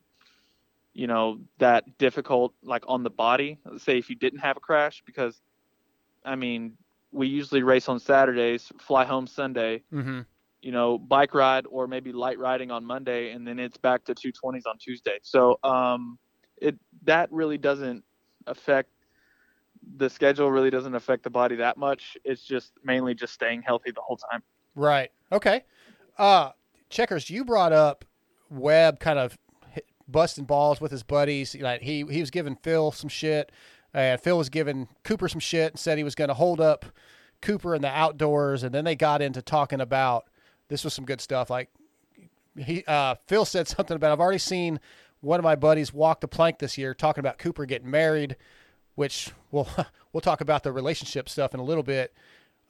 you know, that difficult like on the body. Say if you didn't have a crash, because, I mean, we usually race on Saturdays, fly home Sunday, Mm-hmm. You know, bike ride or maybe light riding on Monday, and then it's back to 220s on Tuesday. So um, it that really doesn't affect the schedule. Really doesn't affect the body that much. It's just mainly just staying healthy the whole time. Right. Okay. Uh, checkers, you brought up Webb kind of busting balls with his buddies. Like he he was giving Phil some shit, and Phil was giving Cooper some shit and said he was going to hold up Cooper in the outdoors. And then they got into talking about this was some good stuff. Like he uh, Phil said something about I've already seen one of my buddies walk the plank this year talking about Cooper getting married, which we'll we'll talk about the relationship stuff in a little bit.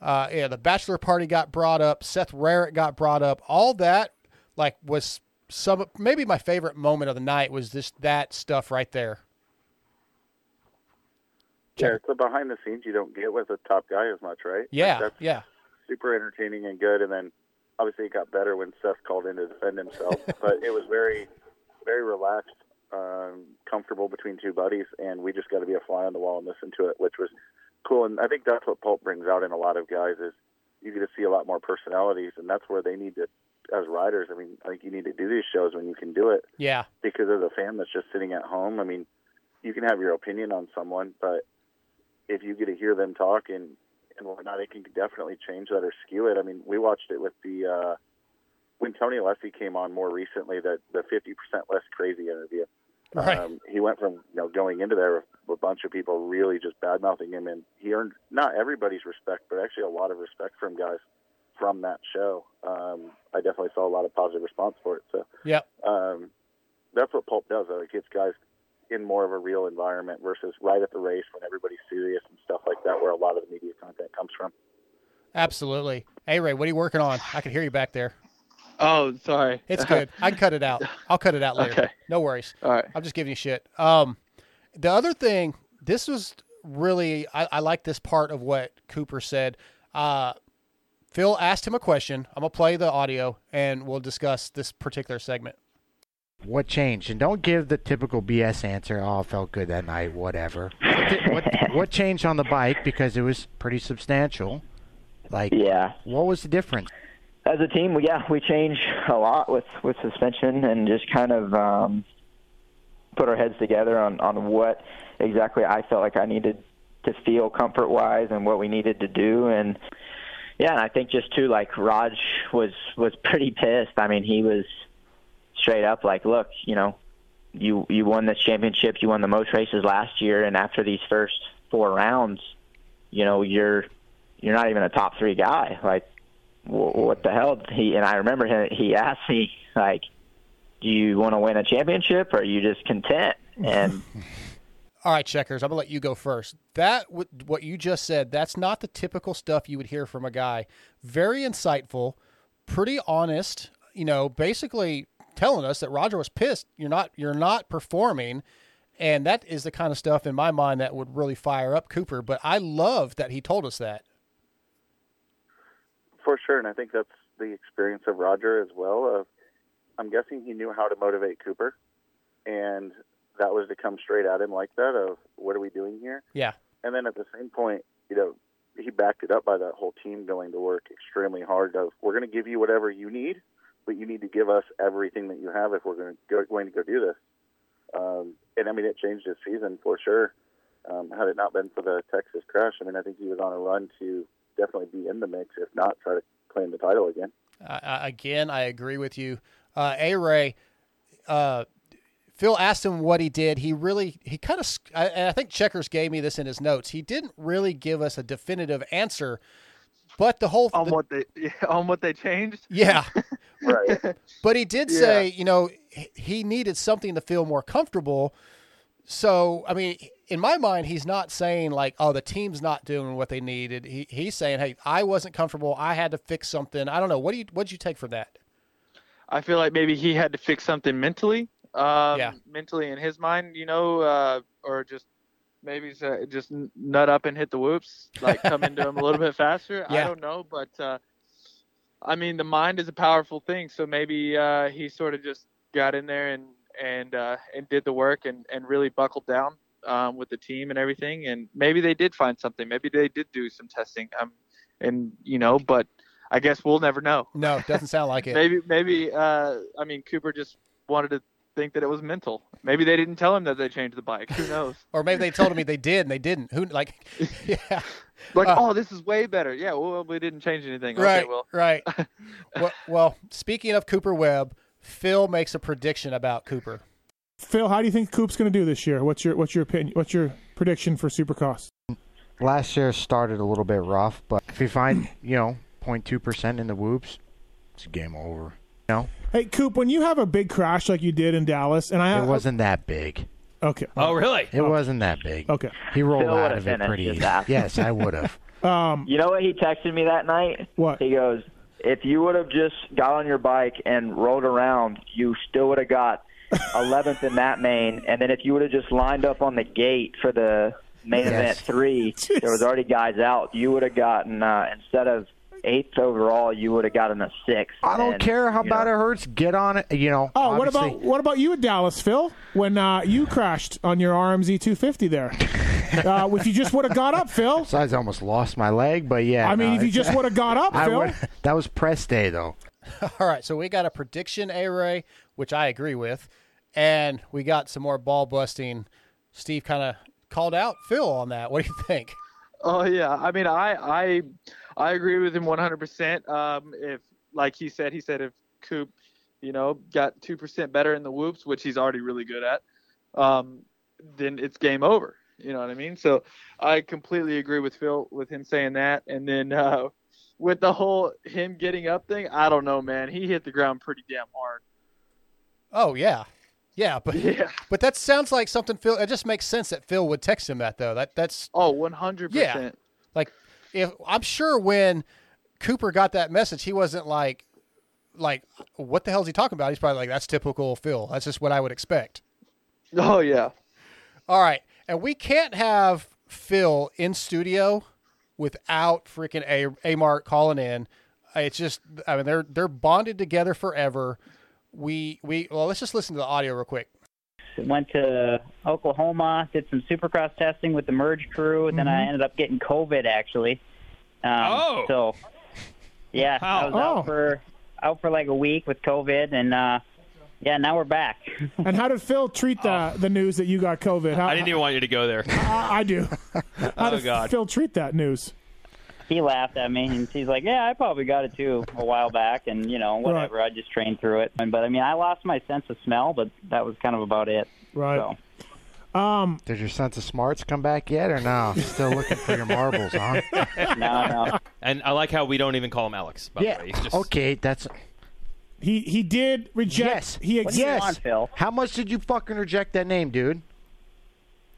Uh, yeah, the bachelor party got brought up. Seth Rarick got brought up. All that like was some maybe my favorite moment of the night was this that stuff right there. Yeah, it's the behind the scenes you don't get with a top guy as much, right? Like, Yeah, that's yeah. super entertaining and good. And then obviously it got better when Seth called in to defend himself, but it was very, very relaxed, um, comfortable between two buddies, and we just got to be a fly on the wall and listen to it, which was cool. And I think that's what Pulp brings out in a lot of guys is you get to see a lot more personalities, and that's where they need to as riders, I mean, I think you need to do these shows when you can do it Yeah. because as a fan that's just sitting at home, I mean, you can have your opinion on someone, but if you get to hear them talk and and whatnot, it can definitely change that or skew it. I mean, we watched it with the uh, when Tony Alessi came on more recently, that the fifty percent less crazy interview. Right. Um, he went from you know going into there with a bunch of people really just bad mouthing him, and he earned not everybody's respect, but actually a lot of respect from guys from that show. Um, I definitely saw a lot of positive response for it. So Yep. um, that's what Pulp does. Though. It gets guys in more of a real environment versus right at the race when everybody's serious and stuff like that, where a lot of the media content comes from. Absolutely. Hey Ray, what are you working on? I can hear you back there. Oh, sorry. It's good. I can cut it out. I'll cut it out later. Okay. No worries. All right. I'm just giving you shit. Um, the other thing, this was really, I, I like this part of what Cooper said. Uh, Phil asked him a question. I'm gonna play the audio and we'll discuss this particular segment. What changed? And don't give the typical BS answer. Oh, I felt good that night. Whatever. What, what, changed on the bike because it was pretty substantial? Like, yeah. What was the difference? As a team, yeah, we changed a lot with with suspension and just kind of um, put our heads together on on what exactly I felt like I needed to feel comfort wise and what we needed to do and yeah, and I think just too like Raj was was pretty pissed. I mean, he was straight up like, look, you know, you you won this championship, you won the most races last year, and after these first four rounds, you know, you're you're not even a top three guy. Like, wh- what the hell? He and I remember him, he asked me like, do you want to win a championship or are you just content? And All right, checkers. I'm gonna let you go first. That what you just said. That's not the typical stuff you would hear from a guy. Very insightful, pretty honest. You know, basically telling us that Roger was pissed. You're not. You're not performing, and that is the kind of stuff in my mind that would really fire up Cooper. But I love that he told us that. For sure, and I think that's the experience of Roger as well. Of I'm guessing he knew how to motivate Cooper, and that was to come straight at him like that. Of what are we doing here? Yeah. And then at the same point, you know, he backed it up by that whole team going to work extremely hard. Of we're going to give you whatever you need, but you need to give us everything that you have if we're going to go, going to go do this. Um, and I mean, it changed his season for sure. Um, had it not been for the Texas crash, I mean, I think he was on a run to definitely be in the mix, if not try to claim the title again. Uh, uh, again, I agree with you. Uh, a Ray, uh, Phil asked him what he did. He really, he kind of, and I think Checkers gave me this in his notes. He didn't really give us a definitive answer, but the whole on the- what they yeah, on what they changed. yeah, right. But he did Yeah. say, you know, he- needed something to feel more comfortable. So, I mean, in my mind, he's not saying like, "Oh, the team's not doing what they needed." He, he's saying, "Hey, I wasn't comfortable. I had to fix something." I don't know. What do you what did you take from that? I feel like maybe he had to fix something mentally. Um, Yeah. Mentally in his mind, you know, uh, or just maybe just nut up and hit the whoops, like come into him a little bit faster. I don't know, but uh, I mean, the mind is a powerful thing. So maybe uh, he sort of just got in there and and uh, and did the work and and really buckled down um, with the team and everything. And maybe they did find something. Maybe they did do some testing. Um, and you know, but I guess we'll never know. No, it doesn't sound like it. Maybe, maybe. Uh, I mean, Cooper just wanted to think that it was mental. Maybe they didn't tell him that they changed the bike. Who knows? Or maybe they told me they did and they didn't. Who like? Yeah. Like, Uh, oh, this is way better. Yeah, well, we didn't change anything. Right. Okay, well, Right. well, well, speaking of Cooper Webb, Phil makes a prediction about Cooper. Phil, how do you think Coop's going to do this year? What's your what's your opinion? What's your prediction for Supercross? Last year started a little bit rough, but if you find, you know, 0.2% in the whoops, it's game over. You know, Hey, Coop, when you have a big crash like you did in Dallas, and I it wasn't that big. Okay. Oh, really? It wasn't that big. Okay. He rolled Phil out of it pretty his easy. Yes, I would have. Um, you know what he texted me that night? What? He goes, "If you would have just got on your bike and rode around, you still would have got 11th in that main, and then if you would have just lined up on the gate for the main Yes. event three, there was already guys out. You would have gotten uh, instead of eighth overall, you would have gotten a sixth. I don't And, care how you know, bad it hurts. Get on it. You know. Oh, what about what about you at Dallas, Phil? When uh, you crashed on your RMZ 250 there, uh, if you just would have got up, Phil. Besides, I almost lost my leg, but yeah. I mean, no, if you just would have got up, I Phil. would. That was press day, though. All right, so we got a prediction, A Ray, which I agree with, and we got some more ball busting. Steve kind of called out Phil on that. What do you think? Oh yeah, I mean, I I I agree with him 100%. Um, if like he said, he said if Coop, you know, got two percent better in the whoops, which he's already really good at, um, then it's game over. You know what I mean? So I completely agree with Phil with him saying that. And then uh, with the whole him getting up thing, I don't know, man. He hit the ground pretty damn hard. Oh yeah, yeah, but Yeah. but that sounds like something Phil. It just makes sense that Phil would text him that though. That that's Oh, 100%. yeah. Like if I'm sure when Cooper got that message, he wasn't like like what the hell is he talking about? He's probably like that's typical Phil. That's just what I would expect. Oh yeah. All right, and we can't have Phil in studio without freaking A Amart calling in. It's just, I mean, they're they're bonded together forever. We we well, let's just listen to the audio real quick. Went to Oklahoma, did some supercross testing with the merge crew, and then I Mhm. ended up getting COVID actually. Um, Oh. So, yeah, I was Oh. out for out for like a week with COVID, and uh, yeah, now we're back. And how did Phil treat the the news that you got COVID? How, I didn't even want you to go there. I, I do. How Oh, did God. Phil treat that news? He laughed at me, and he's like, "Yeah, I probably got it too a while back, and you know, whatever. I just trained through it." And, but I mean, I lost my sense of smell, but that was kind of about it. Right. So. Um, Did your sense of smarts come back yet, or no? Still looking for your marbles, huh? No, no. And I like how we don't even call him Alex. By Yeah. the way. He's just, Okay, that's he he did reject. yes. He ex- yes. How much did you fucking reject that name, dude?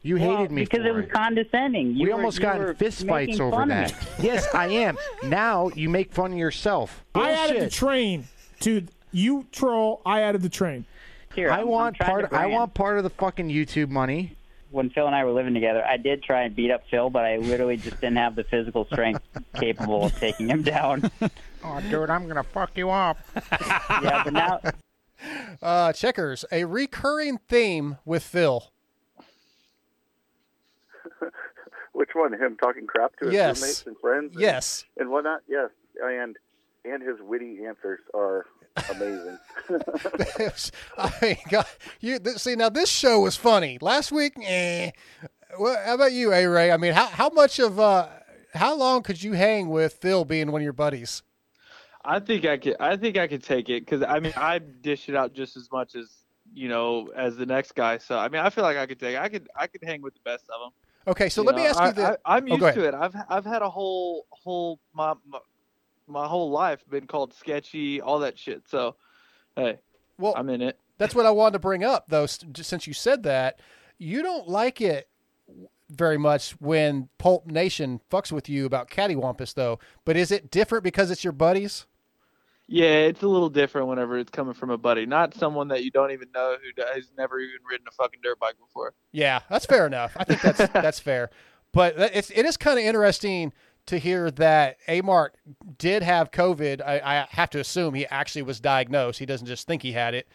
You Well, hated me because for it was condescending. You we were- almost got were in fist fights over that. yes, I am. Now you make fun of yourself. I added the train to you troll. I added the train. Here, I I'm- I'm want part. I want part of the fucking YouTube money. when Phil and I were living together, I did try and beat up Phil, but I literally just didn't have the physical strength capable of taking him down. Oh, dude, I'm gonna fuck you up. yeah, but now Uh, checkers, a recurring theme with Phil. Which one? Him talking crap to his Yes. roommates and friends? and- Yes. And whatnot? Yes. And and his witty answers are amazing. I mean, God, you th- see now this show was funny last week. Eh. Well, how about you, A Ray? I mean, how how much of uh, how long could you hang with Phil being one of your buddies? I think I could. I think I could take it because I mean I dish it out just as much as you know as the next guy. So I mean I feel like I could take. it. I could. I could hang with the best of them. Okay, so let me ask you this. I, am Oh, used ahead. to it. I've I've had a whole whole my, my my whole life been called sketchy, all that shit. So hey, well, I'm in it. That's what I wanted to bring up, though. Since you said that, you don't like it very much when Pulp Nation fucks with you about Cattywampus, though. But is it different because it's your buddies? Yeah, it's a little different whenever it's coming from a buddy, not someone that you don't even know who has never even ridden a fucking dirt bike before. Yeah, that's fair enough. I think that's that's fair. But it's it is kind of interesting to hear that Amart did have COVID. I, I have to assume he actually was diagnosed. He doesn't just think he had it.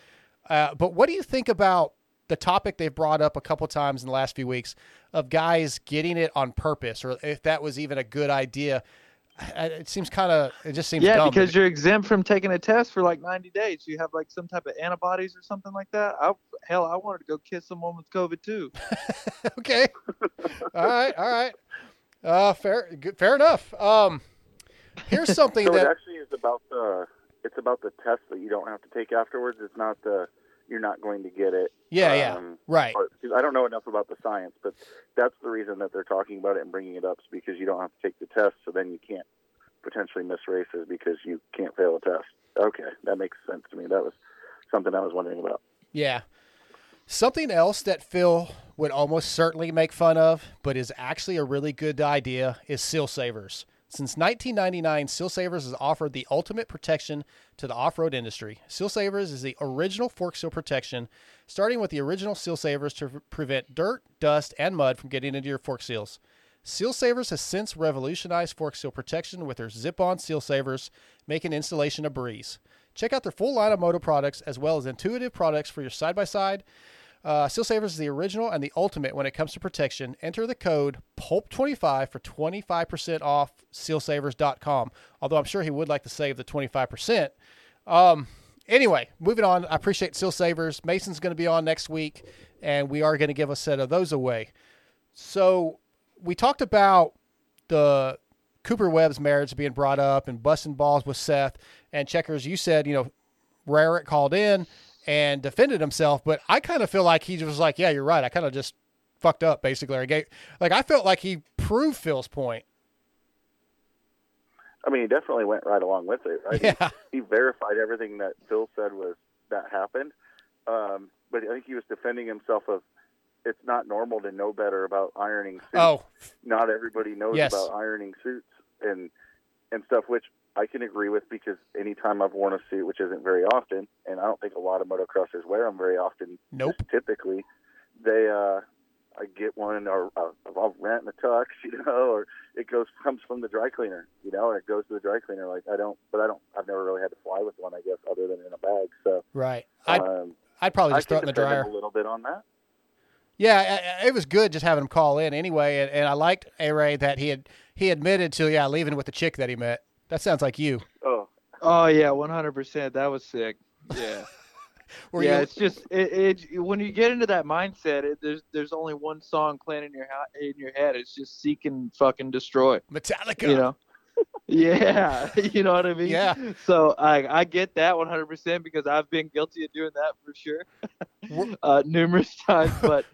Uh, but what do you think about the topic they've brought up a couple times in the last few weeks of guys getting it on purpose, or if that was even a good idea? I- It seems kind of. It just seems yeah, dumb. because you're exempt from taking a test for like 90 days. You have like some type of antibodies or something like that. I, hell, I wanted to go kiss someone with COVID too. okay. all right. All right. Uh, fair. Good, fair enough. Um, here's something so that. it actually is about the it's about the test that you don't have to take afterwards. It's not the you're not going to get it. Yeah, yeah. um, Right. part- 'cause I don't know enough about the science, but that's the reason that they're talking about it and bringing it up is because you don't have to take the test, so then you can't potentially miss races because you can't fail a test. Okay, that makes sense to me. That was something I was wondering about. Yeah. Something else that Phil would almost certainly make fun of, but is actually a really good idea, is Seal Savers. Since 1999, Seal Savers has offered the ultimate protection to the off road industry. Seal Savers is the original fork seal protection, starting with the original Seal Savers to prevent dirt, dust, and mud from getting into your fork seals. Seal Savers has since revolutionized fork seal protection with their zip on seal savers, making installation a breeze. Check out their full line of moto products as well as intuitive products for your side by side side. Seal Savers is the original and the ultimate when it comes to protection. Enter the code PULP25 for 25% off sealsavers.com. Although I'm sure he would like to save the 25%. Um. Anyway, moving on. I appreciate Seal Savers. Mason's going to be on next week, and we are going to give a set of those away. So we talked about the Cooper Webb's marriage being brought up and busting balls with Seth and Checkers. You said you know Rarick called in and defended himself, but I kind of feel like he was like, "Yeah, you're right. I kind of just fucked up, basically." Or gave, like I felt like he proved Phil's point. I mean, he definitely went right along with it, right? Yeah. He, he verified everything that Phil said was that happened, um, but I think he was defending himself of it's not normal to know better about ironing suits. Oh. not everybody knows Yes. about ironing suits and and stuff, which I can agree with because anytime I've worn a suit, which isn't very often, and I don't think a lot of motocrossers wear them very often. Nope. Typically, they uh, I get one or uh, I'll rent in a tux, you know, or it goes comes from the dry cleaner, you know, and it goes to the dry cleaner. Like I don't, but I don't. I've never really had to fly with one, I guess, other than in a bag. So Right. I'd, um, I'd probably just I throw it in the dryer. a little bit on that. Yeah, it was good just having him call in anyway, and, and I liked A Ray that he had he admitted to yeah leaving with the chick that he met. That sounds like you. Oh. Oh yeah, one hundred percent. That was sick. Yeah. Were yeah, you- it's just it, it. When you get into that mindset, it, there's there's only one song playing in your in your head. It's just seek and fucking destroy. Metallica. You know. Yeah, you know what I mean. Yeah. So I I get that 100 percent because I've been guilty of doing that for sure, uh, numerous times. But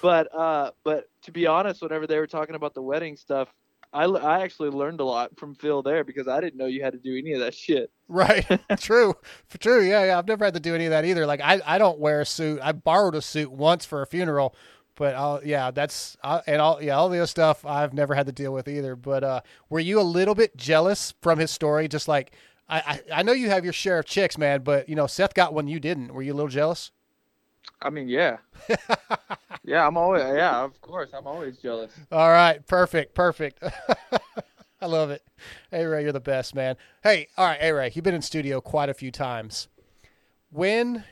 but uh but to be honest, whenever they were talking about the wedding stuff, I I actually learned a lot from Phil there because I didn't know you had to do any of that shit. Right. True. True. Yeah, yeah. I've never had to do any of that either. Like I, I don't wear a suit. I borrowed a suit once for a funeral, but I'll, yeah, that's I, and all yeah, all the other stuff I've never had to deal with either. But uh, were you a little bit jealous from his story? Just like I, I, I know you have your share of chicks, man, but you know Seth got one you didn't. Were you a little jealous? I mean, yeah, yeah. I'm always yeah. Of course, I'm always jealous. All right, perfect, perfect. I love it. Hey Ray, you're the best, man. Hey, all right, hey Ray, you've been in studio quite a few times. When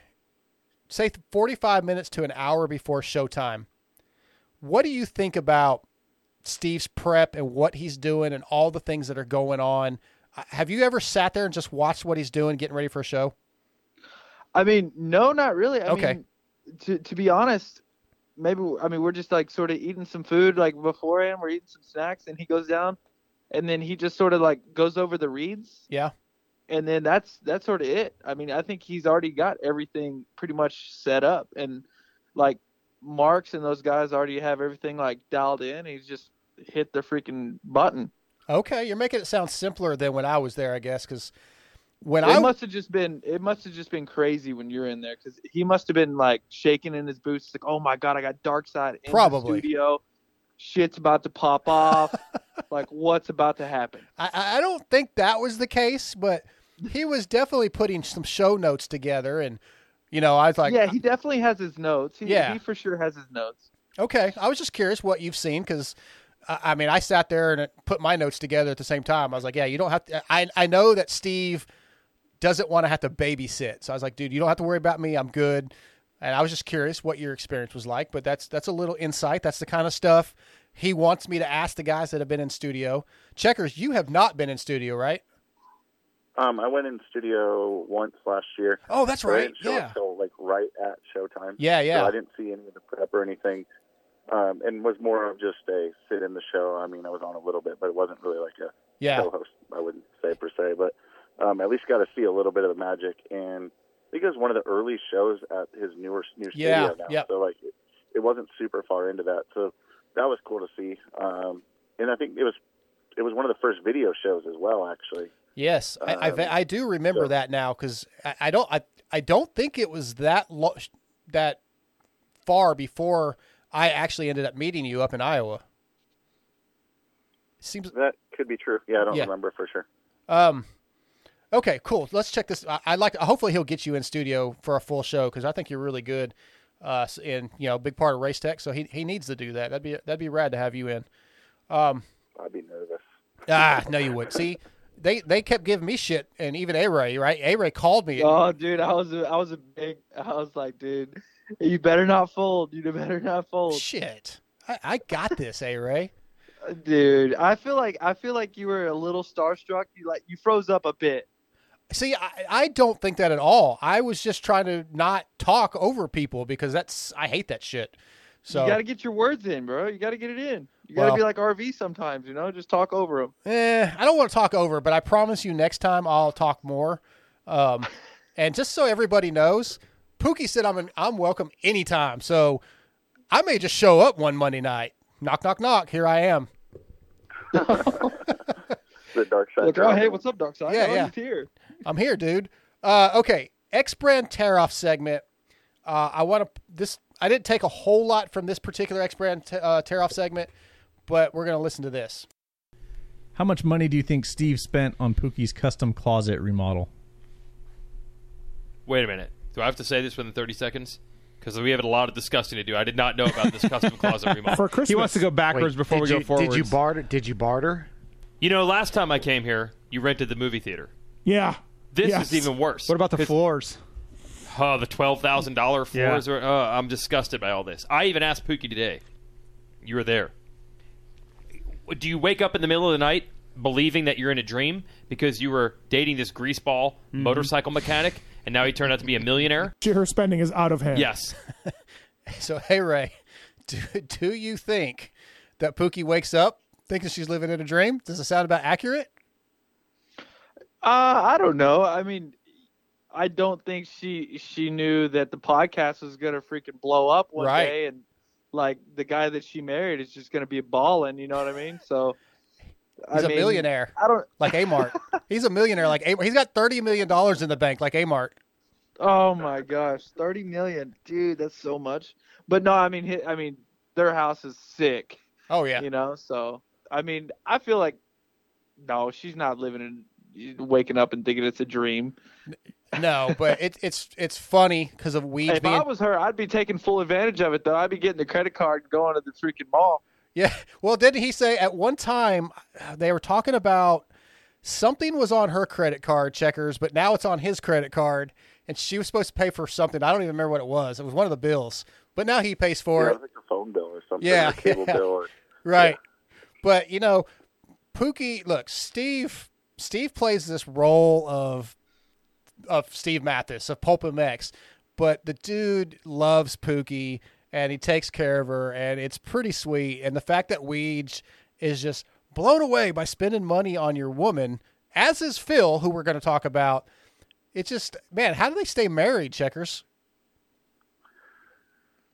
say 45 minutes to an hour before showtime, what do you think about Steve's prep and what he's doing and all the things that are going on? Uh, Have you ever sat there and just watched what he's doing, getting ready for a show? I mean, no, not really. I Okay. mean, to to be honest, maybe I mean we're just like sort of eating some food like beforehand. We're eating some snacks, and he goes down, and then he just sort of like goes over the reads, Yeah. and then that's that's sort of it. I mean, I think he's already got everything pretty much set up, and like Marks and those guys already have everything like dialed in. He's just hit the freaking button. Okay, you're making it sound simpler than when I was there, I guess, because when it I must have just been it must have just been crazy when you're in there because he must have been like shaking in his boots like oh my god i got dark side in Probably. the studio shit's about to pop off like what's about to happen I, I don't think that was the case, but he was definitely putting some show notes together, and you know, I was like, yeah he definitely has his notes he, Yeah. he for sure has his notes okay. I was just curious what you've seen because, I I mean, I sat there and put my notes together at the same time. I was like, yeah, you don't have to. I I know that Steve doesn't want to have to babysit, so I was like, dude, you don't have to worry about me. I'm good. And I was just curious what your experience was like, but that's that's a little insight. That's the kind of stuff he wants me to ask the guys that have been in studio. Checkers, you have not been in studio, right? Um, I went in studio once last year. Oh, that's right. Yeah. Until like right at showtime. Yeah, yeah. So I didn't see any of the prep or anything, um, and was more of just a sit in the show. I mean, I was on a little bit, but it wasn't really like a Yeah. show host. I wouldn't say per se, but um, at least got to see a little bit of the magic. And I think it was one of the early shows at his newer new studio Yeah, now. yep. So like, it, it wasn't super far into that. So that was cool to see. Um, and I think it was it was one of the first video shows as well, actually. Yes, I, I, Um, I do remember that now because I, I don't I, I don't think it was that lo- that far before I actually ended up meeting you up in Iowa. Seems that could be true. Yeah, I don't Yeah. remember for sure. Um, okay, cool. Let's check this. I, I like. Hopefully, he'll get you in studio for a full show because I think you're really good. Uh, in you know, big part of race tech. So he he needs to do that. That'd be that'd be rad to have you in. Um, I'd be nervous. ah, no, you would. See, they they kept giving me shit, and even A Ray, right? A Ray called me. oh dude i was a, i was a big i was like dude you better not fold you better not fold shit I, I got this, A Ray. dude i feel like i feel like you were a little starstruck you like you froze up a bit See, I, I don't think that at all. I was just trying to not talk over people because that's I hate that shit. So you got to get your words in, bro. You got to get it in. You got to Well- be like RV sometimes, you know, just talk over them. Eh, I don't want to talk over, but I promise you next time I'll talk more. Um, and just so everybody knows, Pookie said I'm an, I'm welcome anytime. So I may just show up one Monday night. Knock, knock, knock. Here I am. The dark side. Look, oh, hey, what's up, Dark Side? Yeah, Oh, yeah. he's here. I'm here, dude. Uh, okay, X brand tear off segment. Uh, I want to this. I didn't take a whole lot from this particular X brand t- uh, tear off segment, but we're gonna listen to this. How much money do you think Steve spent on Pookie's custom closet remodel? Wait a minute. Do I have to say this within 30 seconds? Because we have a lot of discussing to do. I did not know about this custom closet remodel. For Christmas. He wants to go backwards Wait, before we you, go forwards. Did you barter? Did you barter? You know, last time I came here, you rented the movie theater. Yeah. This Yes. is even worse. What about the floors? Oh, the twelve thousand dollar Yeah. floors. Are, uh, I'm disgusted by all this. I even asked Pookie today. You were there. Do you wake up in the middle of the night believing that you're in a dream because you were dating this greaseball Mm-hmm. motorcycle mechanic, and now he turned out to be a millionaire? Her spending is out of hand. Yes. So hey Ray, do, do you think that Pookie wakes up thinking she's living in a dream? Does it sound about accurate? Uh, I don't know. I mean, I don't think she she knew that the podcast was gonna freaking blow up one Right. day, and like the guy that she married is just gonna be balling. You know what I mean? So He's I a mean, millionaire. I don't. Like Amart. He's a millionaire. Like Amart. He's got thirty million dollars in the bank. Like Amart. Oh my gosh, thirty million, dude, that's so much. But no, I mean, I mean, their house is sick. Oh yeah. You know, so I mean, I feel like no, she's not living in, waking up and thinking it's a dream. No, but it, it's it's funny because of weeds If being I was her, I'd be taking full advantage of it though. I'd be getting the credit card and going to the freaking mall. Yeah. Well, didn't he say at one time uh, they were talking about something was on her credit card, checkers, but now it's on his credit card, and she was supposed to pay for something. I don't even remember what it was. It was one of the bills, but now he pays for yeah, it. it was like a phone bill or something. Yeah, or cable yeah. bill. Or, Right. But you know, Pookie, look, Steve Steve plays this role of of Steve Matthes, of Pulp MX, but the dude loves Pookie and he takes care of her and it's pretty sweet. And the fact that Weege is just blown away by spending money on your woman, as is Phil, who we're going to talk about. It's just man, how do they stay married, checkers?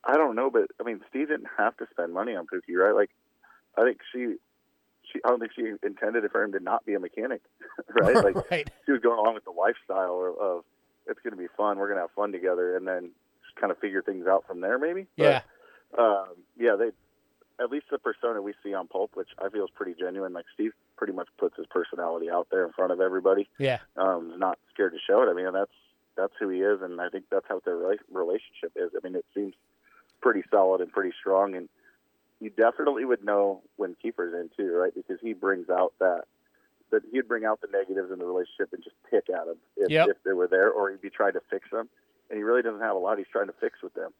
I don't know, but I mean, Steve didn't have to spend money on Pookie, right? Like, I think she, she, I don't think she intended for him to not be a mechanic, right? Like, Right. she was going along with the lifestyle of, of it's going to be fun, we're going to have fun together, and then just kind of figure things out from there, maybe. Yeah. But, um, yeah, they, at least the persona we see on Pulp, which I feel is pretty genuine. Like Steve pretty much puts his personality out there in front of everybody. Yeah. um, is not scared to show it. I mean, that's that's who he is, and I think that's how their relationship is. I mean, it seems pretty solid and pretty strong, and you definitely would know when Keefer's in too, right? Because he brings out that that he'd bring out the negatives in the relationship and just pick at them if, Yep. if they were there, or he'd be trying to fix them, and he really doesn't have a lot he's trying to fix with them.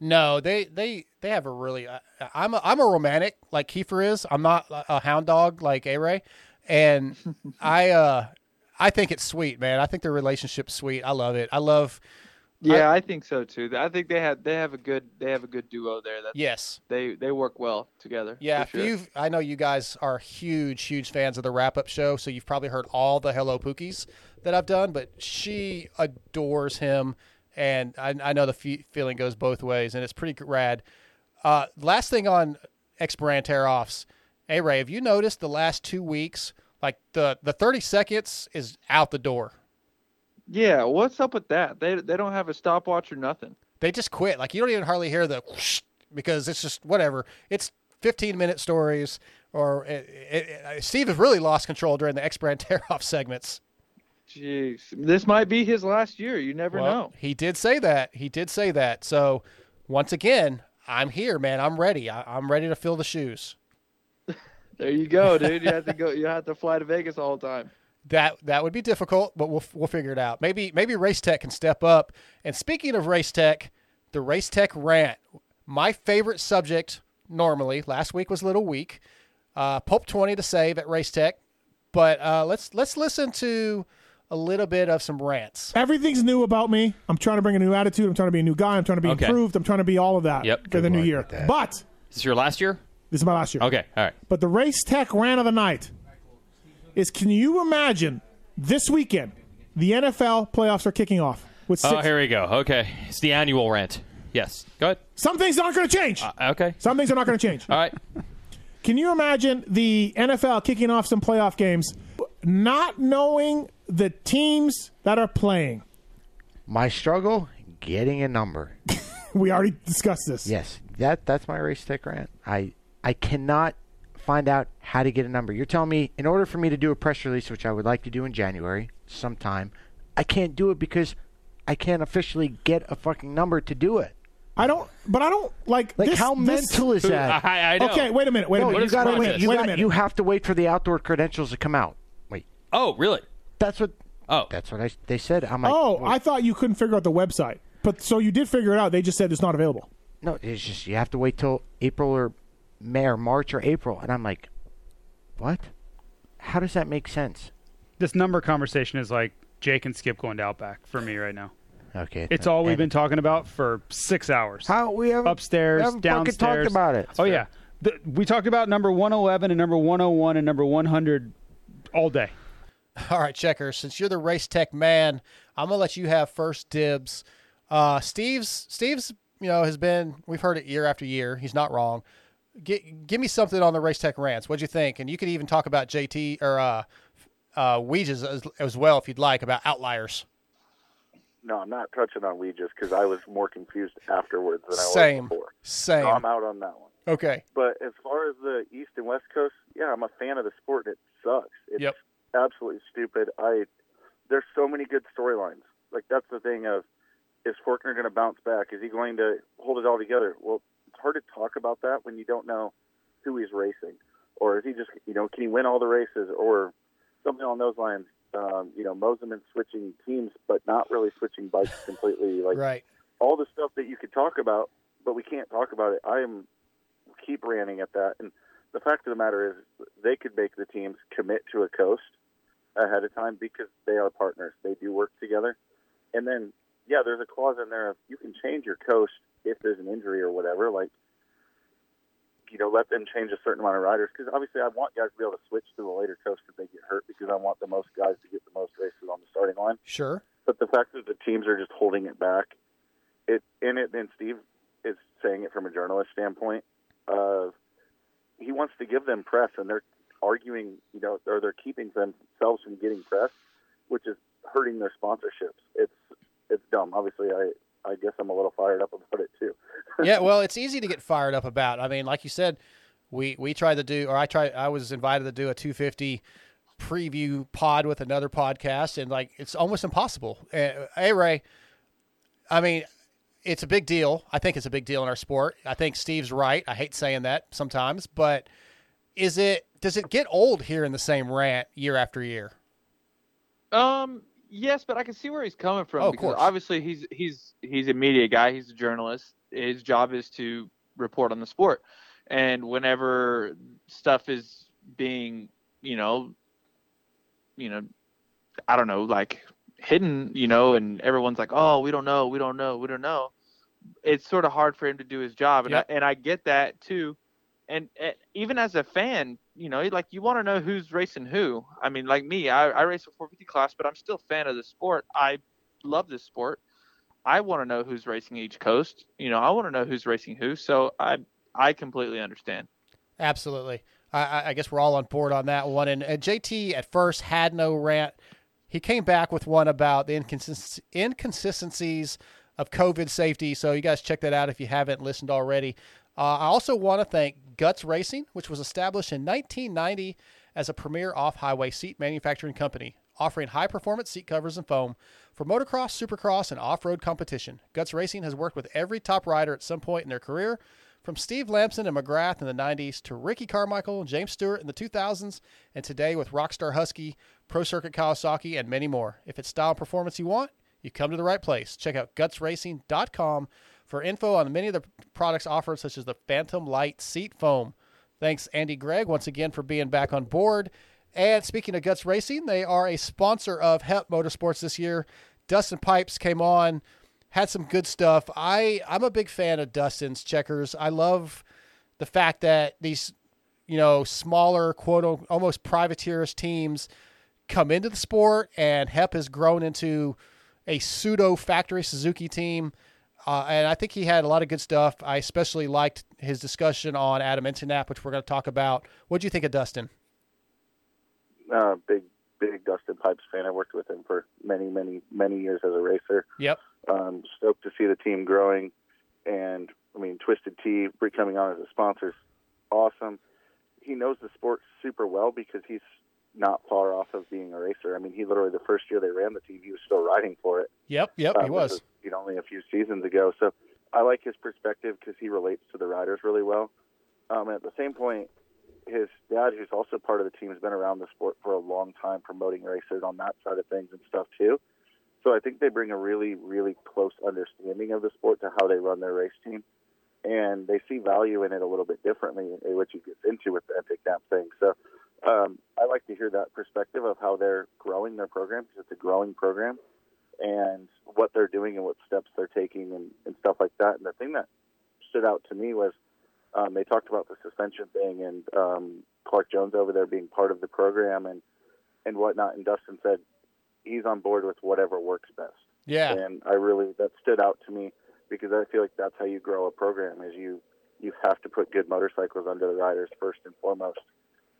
No, they they they have a really. I- I'm a, I'm a romantic like Keefer is. I'm not a hound dog like A Ray, and I uh I think it's sweet, man. I think their relationship's sweet. I love it. I love. Yeah, I, think so too. I think they have they have a good they have a good duo there. That Yes. they they work well together. Yeah, for if sure. you've I know you guys are huge huge fans of the wrap up show, so you've probably heard all the Hello Pookies that I've done. But she adores him, and I, I know the fe- feeling goes both ways, and it's pretty rad. Uh, last thing on ex brand tear offs, hey Ray, have you noticed the last two weeks, like the the thirty seconds is out the door. Yeah, what's up with that? They they don't have a stopwatch or nothing. They just quit. Like you don't even hardly hear the whoosh because it's just whatever. It's 15 minute stories. Or it, it, it- Steve has really lost control during the X brand tear off segments. Jeez, this might be his last year. You never Well, know. He did say that. He did say that. So once again, I'm here, man. I'm ready. I, I'm ready to fill the shoes. There you go, dude. You have to go. You have to fly to Vegas all the time. That that would be difficult, but we'll we'll figure it out. Maybe maybe Race Tech can step up. And speaking of Race Tech, the Race Tech rant, my favorite subject normally. Last week was a little weak. Uh, Pulp twenty to save at Race Tech, but uh, let's let's listen to a little bit of some rants. Everything's new about me. I'm trying to bring a new attitude. I'm trying to be a new guy. I'm trying to be Okay. improved. I'm trying to be all of that Yep. for Good the new year. with that. But Is this your last year? this is my last year. Okay, all right. But the race tech rant of the night is: Can you imagine this weekend the NFL playoffs are kicking off with oh, six? Oh, here we go. Okay, it's the annual rant. Yes, go ahead. Some things aren't going to change. Uh, okay. Some things are not going to change. All right. Can you imagine the NFL kicking off some playoff games, not knowing the teams that are playing? My struggle getting a number. We already discussed this. Yes, that that's my race tech rant. I I cannot find out how to get a number. You're telling me in order for me to do a press release, which I would like to do in January sometime, I can't do it because I can't officially get a fucking number to do it. I don't, but I don't like. Like this- how this- mental is that? Okay, wait a minute. Wait a No, minute. You gotta wait a wait. minute. You, wait got- a minute. you have to wait for the outdoor credentials to come out. Wait. Oh, really? That's what. Oh, that's what I. They said. I'm like. oh, well, I thought you couldn't figure out the website, but so you did figure it out. They just said it's not available. No, it's just you have to wait till April or May or March or April, and I'm like, what? How does that make sense? This number conversation is like Jake and Skip going to Outback for me right now. Okay, It's all we've been talking about for six hours. How we haven't upstairs, we haven't fucking downstairs. talked about it. oh yeah, the, we talked about number one eleven and number one hundred one and number one hundred all day. All right, checkers. Since you're the race tech man, I'm gonna let you have first dibs. Uh, Steve's Steve's you know has been we've heard it year after year. He's not wrong. Gi- give me something on the race tech rants. What'd you think? And you could even talk about JT or uh, uh, Weeges as, as well if you'd like about outliers. No, I'm not touching on Weeges because I was more confused afterwards than I Same. was before. Same. So I'm out on that one. Okay. But as far as the East and West Coast, yeah, I'm a fan of the sport. and It sucks. It's Yep. absolutely stupid. I there's so many good storylines. Like that's the thing of is Forkner going to bounce back? Is he going to hold it all together? Well, hard to talk about that when you don't know who he's racing, or is he just you know can he win all the races or something along those lines? Um, you know, Mosiman switching teams, but not really switching bikes completely. Like Right. all the stuff that you could talk about, but we can't talk about it. I am keep ranting at that. And the fact of the matter is, they could make the teams commit to a coast ahead of time because they are partners. They do work together. And then, yeah, there's a clause in there of you can change your coast if there's an injury or whatever. Like, you know, let them change a certain amount of riders because obviously I want guys to be able to switch to the later coast if they get hurt because I want the most guys to get the most races on the starting line. Sure. But the fact that the teams are just holding it back, it in it, and Steve is saying it from a journalist standpoint. Of he wants to give them press, and they're arguing, you know, or they're keeping themselves from getting press, which is hurting their sponsorships. It's it's dumb. Obviously, I I guess I'm a little fired up about it too. yeah, well, it's easy to get fired up about. I mean, like you said, we we tried to do, or I tried, I was invited to do a 250 preview pod with another podcast, and like it's almost impossible. Uh, hey, Ray, I mean, it's a big deal. I think it's a big deal in our sport. I think Steve's right. I hate saying that sometimes, but is it? Does it get old here in the same rant year after year? Um, yes, but I can see where he's coming from Oh, because obviously he's he's he's a media guy. He's a journalist. His job is to report on the sport, and whenever stuff is being, you know, you know, I don't know, like hidden, you know, and everyone's like, oh, we don't know, we don't know, we don't know. It's sort of hard for him to do his job, and Yep. I, and I get that too. And, and even as a fan, you know, like you want to know who's racing who. I mean, like me, I, I race a 450 class, but I'm still a fan of the sport. I love this sport. I want to know who's racing each coast. You know, I want to know who's racing who. So I I completely understand. Absolutely. I- I, guess we're all on board on that one. And, and JT at first had no rant. He came back with one about the inconsist- inconsistencies of COVID safety. So you guys check that out if you haven't listened already. Uh, I also want to thank Guts Racing, which was established in 1990 as a premier off-highway seat manufacturing company, offering high-performance seat covers and foam for motocross, supercross, and off-road competition. Guts Racing has worked with every top rider at some point in their career, from Steve Lamson and McGrath in the 90s to Ricky Carmichael and James Stewart in the 2000s, and today with Rockstar Husky, Pro Circuit Kawasaki, and many more. If it's style and performance you want, you come to the right place. Check out gutsracing.com for info on many of the products offered, such as the Phantom Light Seat Foam. Thanks, Andy Gregg, once again for being back on board. And speaking of Guts Racing, they are a sponsor of HEP Motorsports this year. Dustin Pipes came on, had some good stuff. I I'm a big fan of Dustin's checkers. I love the fact that these you know smaller quote almost privateerish teams come into the sport, and HEP has grown into a pseudo factory Suzuki team. Uh, and I think he had a lot of good stuff. I especially liked his discussion on Adam Enticknap, which we're going to talk about. What do you think of Dustin? uh, big big Dustin Pipes fan. I worked with him for many many many years as a racer. Yep. Um, stoked to see the team growing, and I mean Twisted Tea coming on as a sponsor, awesome. He knows the sport super well because he's not far off of being a racer. I mean, he literally the first year they ran the team, he was still riding for it. Yep, yep, Uh, he was. You know, only a few seasons ago. So I like his perspective because he relates to the riders really well. Um, and at the same point, his dad, who's also part of the team, has been around the sport for a long time, promoting racers on that side of things and stuff too. So I think they bring a really, really close understanding of the sport to how they run their race team, and they see value in it a little bit differently, eh, which he gets into with the Enticknap thing. So um, I like to hear that perspective of how they're growing their program because it's a growing program, and what they're doing and what steps they're taking and, and stuff like that. And the thing that stood out to me was um, they talked about the suspension thing and um, Clark Jones over there being part of the program and and whatnot. And Dustin said he's on board with whatever works best. Yeah. And I really that stood out to me because I feel like that's how you grow a program is you you have to put good motorcycles under the riders first and foremost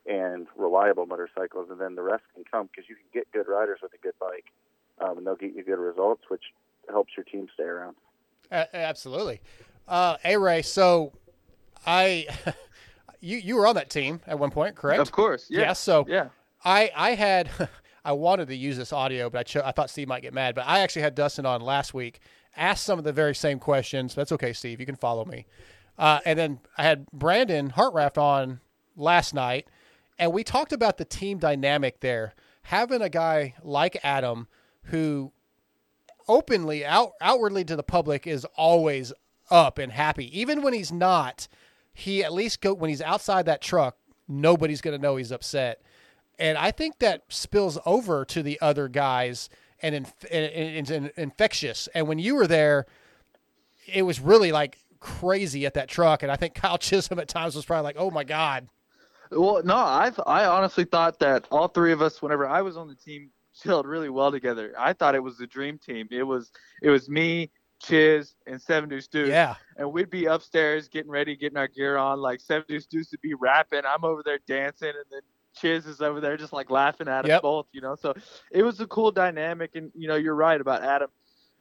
and reliable motorcycles and then the rest can come because you can get good riders with a good bike um, and they'll get you good results which helps your team stay around. A- absolutely. Uh, A Ray, so I, you you were on that team at one point, correct? Of course, yeah. so Yeah. I I had I wanted to use this audio, but I cho- I thought Steve might get mad. But I actually had Dustin on last week, asked some of the very same questions. That's okay, Steve. You can follow me. Uh, and then I had Brandon Hartranft on last night, and we talked about the team dynamic there. Having a guy like Adam who openly out outwardly to the public is always up and happy. Even when he's not he at least go when he's outside that truck nobody's going to know he's upset. And i think that spills over to the other guys and inf- and it's in, infectious. And when you were there it was really like crazy at that truck. And i think kyle chisholm at times was probably like oh my god Well, no, I I honestly thought that all three of us, whenever I was on the team, gelled really well together. I thought it was the dream team. It was it was me, Chiz, and Seven Deuce Deuce. Yeah. And we'd be upstairs getting ready, getting our gear on. Like Seven Deuce Deuce would be rapping. I'm over there dancing, and then Chiz is over there just like laughing at us both. You know, so it was a cool dynamic. And you know, you're right about Adam.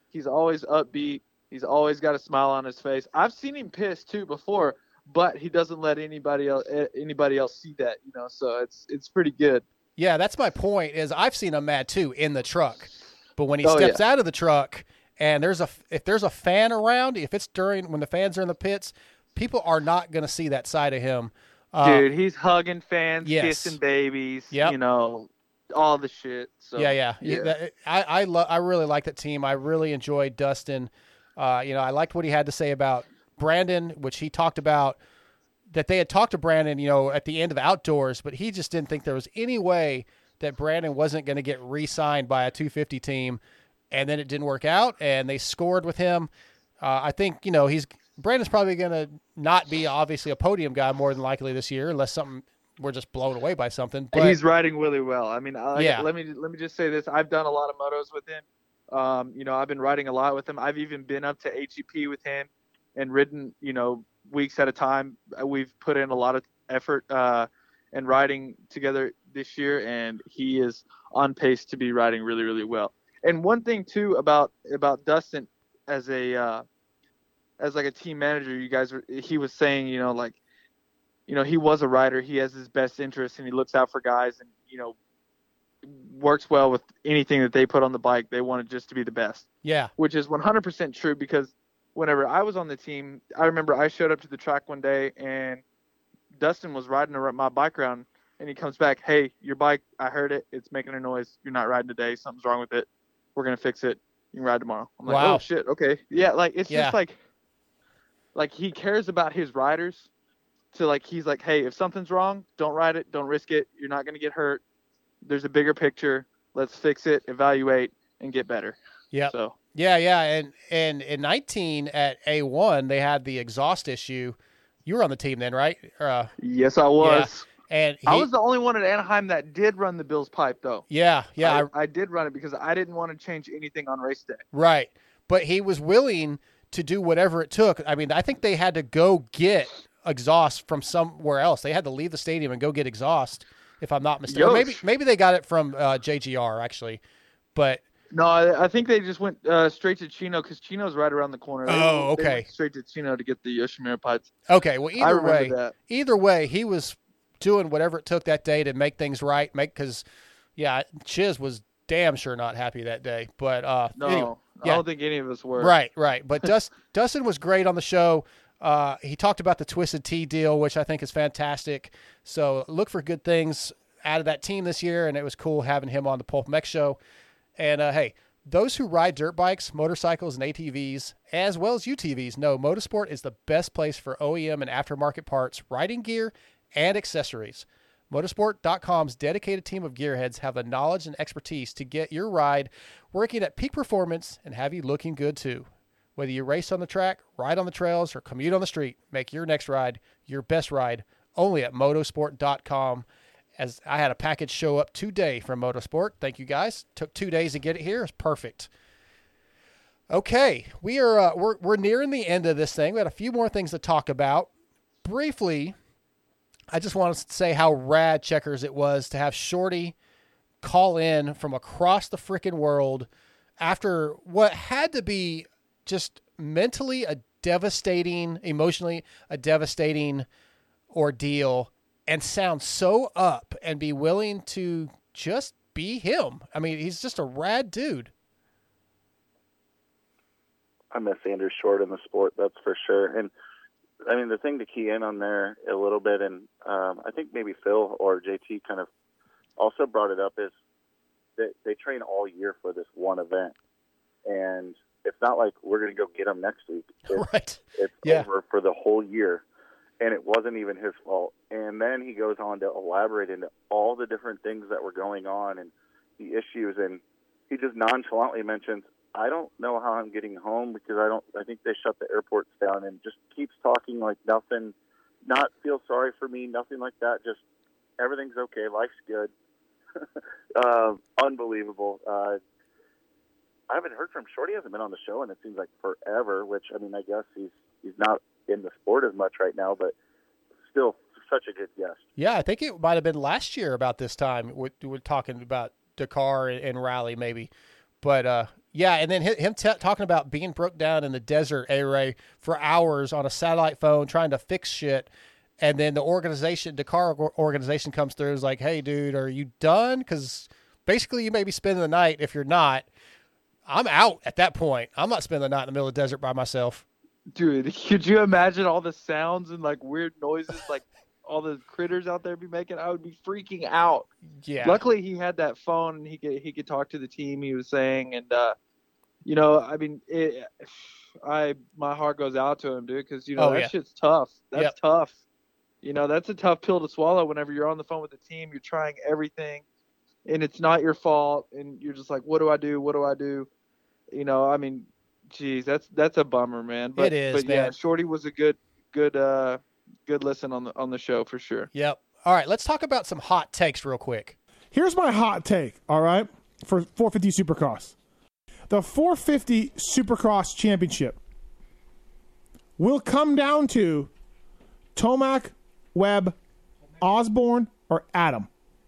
He's always upbeat. He's always got a smile on his face. I've seen him pissed too before, but he doesn't let anybody else anybody else see that. You know, so it's it's pretty good. Yeah, that's my point. Is I've seen him mad too in the truck, but when he Oh, steps yeah. out of the truck and there's a if there's a fan around, if it's during when the fans are in the pits, people are not going to see that side of him. Uh, Dude, he's hugging fans, yes. kissing babies. Yep. You know, all the shit. So yeah, yeah, yeah. That- I I, lo- I really like that team. I really enjoyed Dustin. Uh, you know, I liked what he had to say about Brandon, which he talked about that they had talked to Brandon, you know, at the end of outdoors, but he just didn't think there was any way that Brandon wasn't going to get re-signed by a 250 team, and then it didn't work out, and they scored with him. Uh, I think you know he's Brandon's probably going to not be obviously a podium guy more than likely this year, unless something we're just blown away by something. But he's riding really well. I mean, I, Yeah. let me let me just say this: I've done a lot of motos with him. Um, you know, I've been riding a lot with him. I've even been up to HEP with him and ridden, you know, weeks at a time. Uh, We've put in a lot of effort uh, and riding together this year, and he is on pace to be riding really, really well. And one thing too about about Dustin as a uh, as like a team manager, you guys were he was saying, you know, like you know, he was a rider. He has his best interests and he looks out for guys and, you know, works well with anything that they put on the bike. They want it just to be the best, yeah, which is 100% true because whenever I was on the team, I remember I showed up to the track one day and Dustin was riding my bike around and he comes back, Hey, your bike, I heard it. It's making a noise. You're not riding today. Something's wrong with it. We're going to fix it. You can ride tomorrow. I'm like, oh, Wow. oh shit. Okay. Yeah. Like, it's Yeah. just like, like he cares about his riders to like he's like hey if something's wrong don't ride it don't risk it you're not going to get hurt there's a bigger picture. Let's fix it, evaluate, and get better. Yeah. So Yeah, yeah, and and in 19 at A1 they had the exhaust issue. You were on the team then, right? Uh, yes, I was. Yeah. And I was the only one at Anaheim that did run the Bills pipe, though. Yeah, yeah, I, I did run it because I didn't want to change anything on race day. Right. But he was willing to do whatever it took. I mean, I think they had to go get exhaust from somewhere else. They had to leave the stadium and go get exhaust, if I'm not mistaken. Maybe maybe they got it from uh, JGR actually. But No, I, I think they just went uh, straight to Chino because Chino's right around the corner. They- Oh, okay. straight to Chino to get the Yoshimura pipes. okay, well either way, that. either way, he was doing whatever it took that day to make things right. Make because yeah, Chiz was damn sure not happy that day. But uh, No, anyway, I don't think any of us were. Right, right. But Dust, Dustin was great on the show. Uh, he talked about the Twisted Tea deal, which I think is fantastic. So look for good things out of that team this year, and it was cool having him on the Pulp MX show. And uh, hey, those who ride dirt bikes, motorcycles, and ATVs, as well as UTVs, know Motosport is the best place for OEM and aftermarket parts, riding gear, and accessories. Motosport.com's dedicated team of gearheads have the knowledge and expertise to get your ride working at peak performance and have you looking good too. Whether you race on the track, ride on the trails, or commute on the street, make your next ride your best ride only at motosport.com. As I had a package show up today from Motosport. Thank you guys. Took two days to get it here. It's perfect. Okay, we are uh, we're we're nearing the end of this thing. We had a few more things to talk about. Briefly, I just want to say how rad checkers it was to have Shorty call in from across the freaking world after what had to be just mentally a devastating, emotionally a devastating ordeal and sound so up and be willing to just be him. I mean, he's just a rad dude. I miss Andrew Short in the sport, that's for sure. And I mean, the thing to key in on there a little bit, and um, I think maybe Phil or JT kind of also brought it up, is that they train all year for this one event, and it's not like we're going to go get them next week. It's, right. It's Yeah. over for the whole year, and it wasn't even his fault. And then he goes on to elaborate into all the different things that were going on and the issues, and he just nonchalantly mentions, "I don't know how I'm getting home because I don't. I think they shut the airports down," and just keeps talking like nothing. Not feel sorry for me, nothing like that. Just everything's okay, life's good. uh, unbelievable. Uh, I haven't heard from Shorty. He hasn't been on the show, and it seems like forever. Which I mean, I guess he's he's not in the sport as much right now, but still such a good guest. Yeah, I think it might have been last year about this time. We're, we're talking about Dakar and, and Rally, maybe. But uh, yeah, and then him t- talking about being broke down in the desert, A Ray, for hours on a satellite phone trying to fix shit. And then the organization, Dakar organization, comes through is like, hey, dude, are you done? Because basically, you may be spending the night. If you're not, I'm out at that point. I'm not spending the night in the middle of the desert by myself. Dude, could you imagine all the sounds and like weird noises like all the critters out there be making? I would be freaking out. Yeah. Luckily, he had that phone and he could he could talk to the team. He was saying, and uh, you know, I mean, it, I my heart goes out to him, dude, because you know Oh, that yeah. shit's tough. That's Yep. tough. You know, that's a tough pill to swallow. Whenever you're on the phone with the team, you're trying everything, and it's not your fault, and you're just like, what do I do? What do I do? You know, I mean, geez, that's that's a bummer, man. But, It is, but yeah. Shorty was a good good uh good listen on the on the show for sure. Yep. All right, let's talk about some hot takes real quick. Here's my hot take, all right, for 450 Supercross. The 450 Supercross Championship will come down to Tomac, Webb, Osborne, or Adam.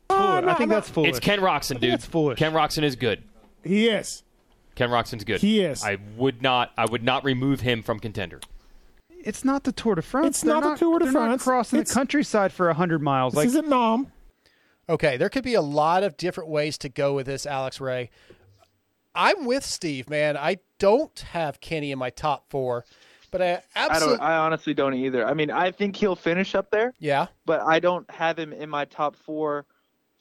Foolish. I think that's foolish. It's Ken Roczen, dude. that's foolish. Ken Roczen is good. He is. Ken Roczen's good. He is. I would not. I would not remove him from contender. It's not the Tour de France. It's They're not the Tour de they're France. Not crossing It's- the countryside for hundred miles. This like isn't Nom. Okay, there could be a lot of different ways to go with this, Alex Ray. I'm with Steve, man. I don't have Kenny in my top four, but I I absolutely. don't. I honestly don't either. I mean, I think he'll finish up there. Yeah. But I don't have him in my top four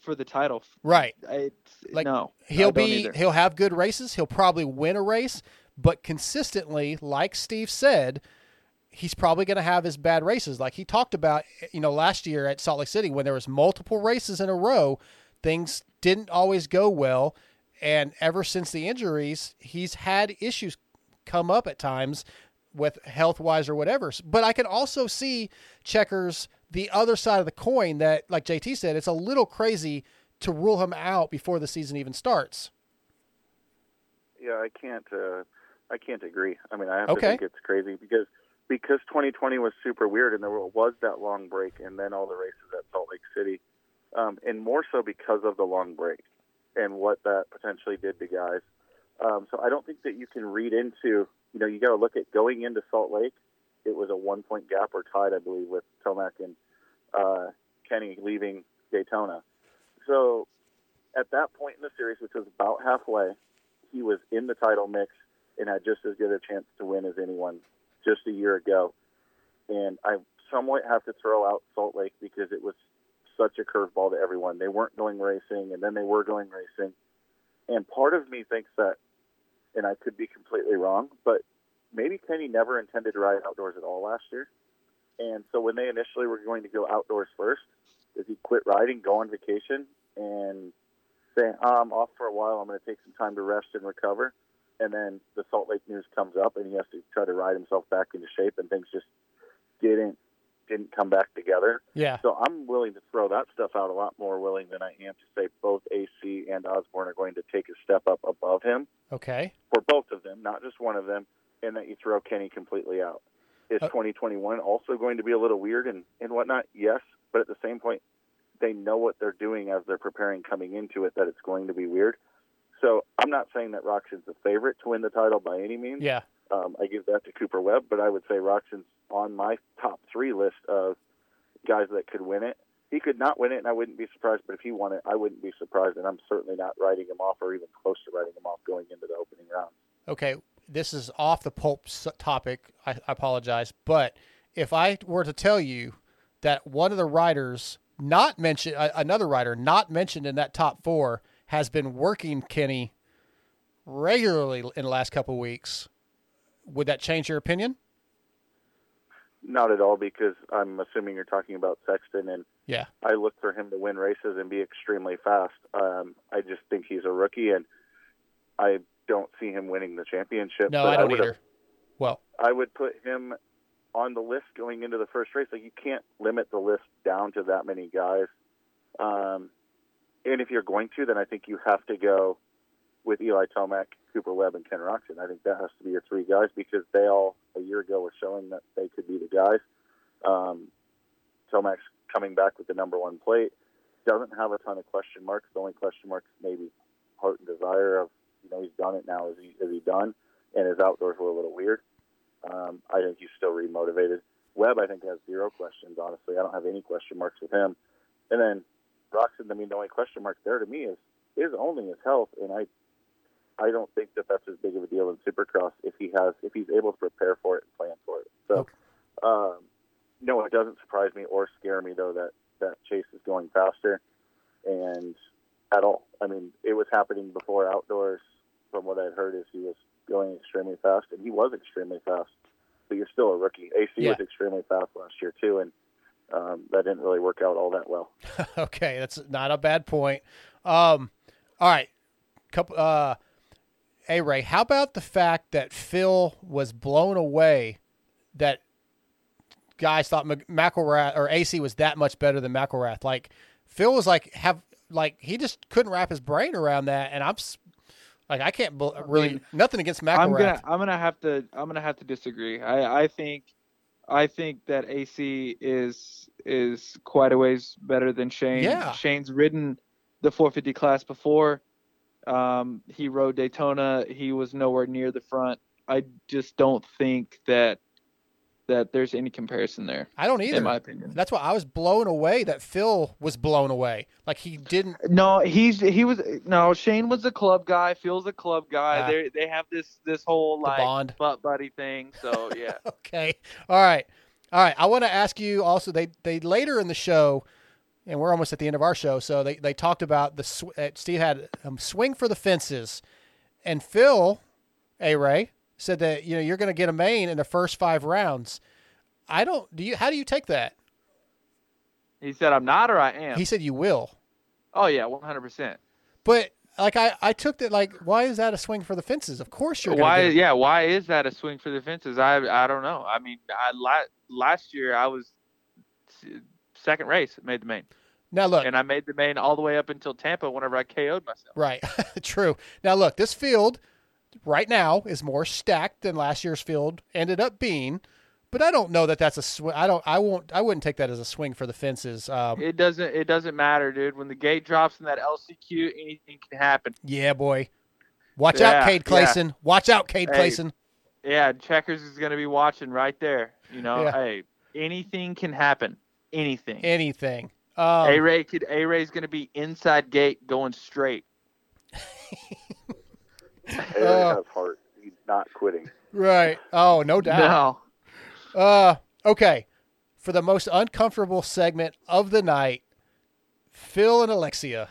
for the title. Right. I, Like no, he'll be either. he'll have good races. He'll probably win a race, but consistently, like Steve said, he's probably going to have his bad races. Like he talked about, you know, last year at Salt Lake City when there was multiple races in a row things didn't always go well. And ever since the injuries, he's had issues come up at times with health wise or whatever. But I can also see checkers the other side of the coin that, like JT said, it's a little crazy to rule him out before the season even starts. Yeah, I can't. Uh, I can't agree. I mean, I have Okay. to think it's crazy because because 2020 was super weird and there was that long break and then all the races at Salt Lake City, um, and more so because of the long break and what that potentially did to guys. Um, so I don't think that you can read into. You know, you got to look at going into Salt Lake. It was a one point gap or tied, I believe, with Tomac and uh, Kenny leaving Daytona. So at that point in the series, which was about halfway, he was in the title mix and had just as good a chance to win as anyone just a year ago. And I somewhat have to throw out Salt Lake because it was such a curveball to everyone. They weren't going racing, and then they were going racing. And part of me thinks that, and I could be completely wrong, but maybe Kenny never intended to ride outdoors at all last year. And so when they initially were going to go outdoors first, does he quit riding, go on vacation, and say, oh, I'm off for a while, I'm going to take some time to rest and recover? And then the Salt Lake news comes up, and he has to try to ride himself back into shape, and things just didn't didn't come back together. Yeah. So I'm willing to throw that stuff out a lot more willing than I am to say both AC and Osborne are going to take a step up above him Okay. for both of them, not just one of them, and that you throw Kenny completely out. Is Uh, 2021 also going to be a little weird and, and whatnot? Yes, but at the same point, they know what they're doing as they're preparing coming into it that it's going to be weird. So I'm not saying that Roczen's the favorite to win the title by any means. Yeah. Um, I give that to Cooper Webb, but I would say Roczen's on my top three list of guys that could win it. He could not win it, and I wouldn't be surprised. But if he won it, I wouldn't be surprised, and I'm certainly not writing him off or even close to writing him off going into the opening round. Okay, this is off the pulp topic. I, I apologize, but if I were to tell you that one of the writers not mentioned, uh, another writer not mentioned in that top four, has been working Kenny regularly in the last couple weeks, would that change your opinion? Not at all, because I'm assuming you're talking about Sexton, and Yeah. I look for him to win races and be extremely fast. Um, I just think he's a rookie, and I don't see him winning the championship. No, I don't would either. Well, I would put him on the list going into the first race. Like you can't limit the list down to that many guys. Um, and if you're going to, then I think you have to go with Eli Tomac, Cooper Webb, and Ken Roczen. I think that has to be your three guys because they all a year ago were showing that they could be the guys. Um, Tomac's coming back with the number one plate. Doesn't have a ton of question marks. The only question marks maybe heart and desire of you know he's done it now. Is he is he done? And his outdoors were a little weird. Um, I think he's still remotivated. Webb, I think, has zero questions. Honestly, I don't have any question marks with him. And then Roczen, I mean, the only question mark there to me is is only his health, and I I don't think that that's as big of a deal in Supercross if he has if he's able to prepare for it and plan for it. So, um, no, it doesn't surprise me or scare me though that that Chase is going faster, and at all. I mean, it was happening before outdoors. From what I'd heard, is he was going extremely fast, and he was extremely fast. But you're still a rookie. AC Yeah. was extremely fast last year too, and um, that didn't really work out all that well. okay, that's not a bad point. Um, all right, couple. Uh, hey Ray, how about the fact that Phil was blown away that guys thought Mc- McElrath or AC was that much better than McElrath? Like Phil was like have like he just couldn't wrap his brain around that, and I'm like I can't bel really nothing against McElrath. I'm gonna I'm gonna have to I'm gonna have to disagree. I I think I think that AC is is quite a ways better than Shane. Yeah. Shane's ridden the 450 class before. Um, he rode Daytona. He was nowhere near the front. I just don't think that that there's any comparison there. I don't either. In my opinion. That's why I was blown away that Phil was blown away. Like he didn't. No, he's he was no. Shane was a club guy. Phil's a club guy. They they have this this whole like bond. butt buddy thing. So yeah. Okay. All right. All right. I want to ask you also. They they later in the show, and we're almost at the end of our show. So they they talked about the sw- uh, Steve had um, swing for the fences, and Phil, a Ray said that you know you're going to get a main in the first five rounds. I don't. Do you? How do you take that? He said I'm not or I am. He said you will. Oh yeah, one hundred percent. But like I, I took that like why is that a swing for the fences? Of course you're Why? get- Yeah, why is that a swing for the fences? I I don't know. I mean, I la- last year I was second race, made the main, Now look, and I made the main all the way up until Tampa whenever I KO'd myself. Right. True. Now look, this field right now is more stacked than last year's field ended up being, but I don't know that that's a swing. I don't. I won't. I wouldn't take that as a swing for the fences. Um, It doesn't it doesn't matter, dude. When the gate drops in that LCQ, anything can happen. yeah, boy. Watch Yeah, out, Cade yeah. Clayson. Watch out, Cade Hey, Clayson. Yeah, Checkers is gonna be watching right there. You know, Yeah. hey, anything can happen. Anything. Anything. Um, A Ray could A Ray's gonna be inside gate going straight. Aaron Uh, has heart. He's not quitting. Right. Oh, no doubt. No. Uh, okay. For the most uncomfortable segment of the night, Phil and Alexia.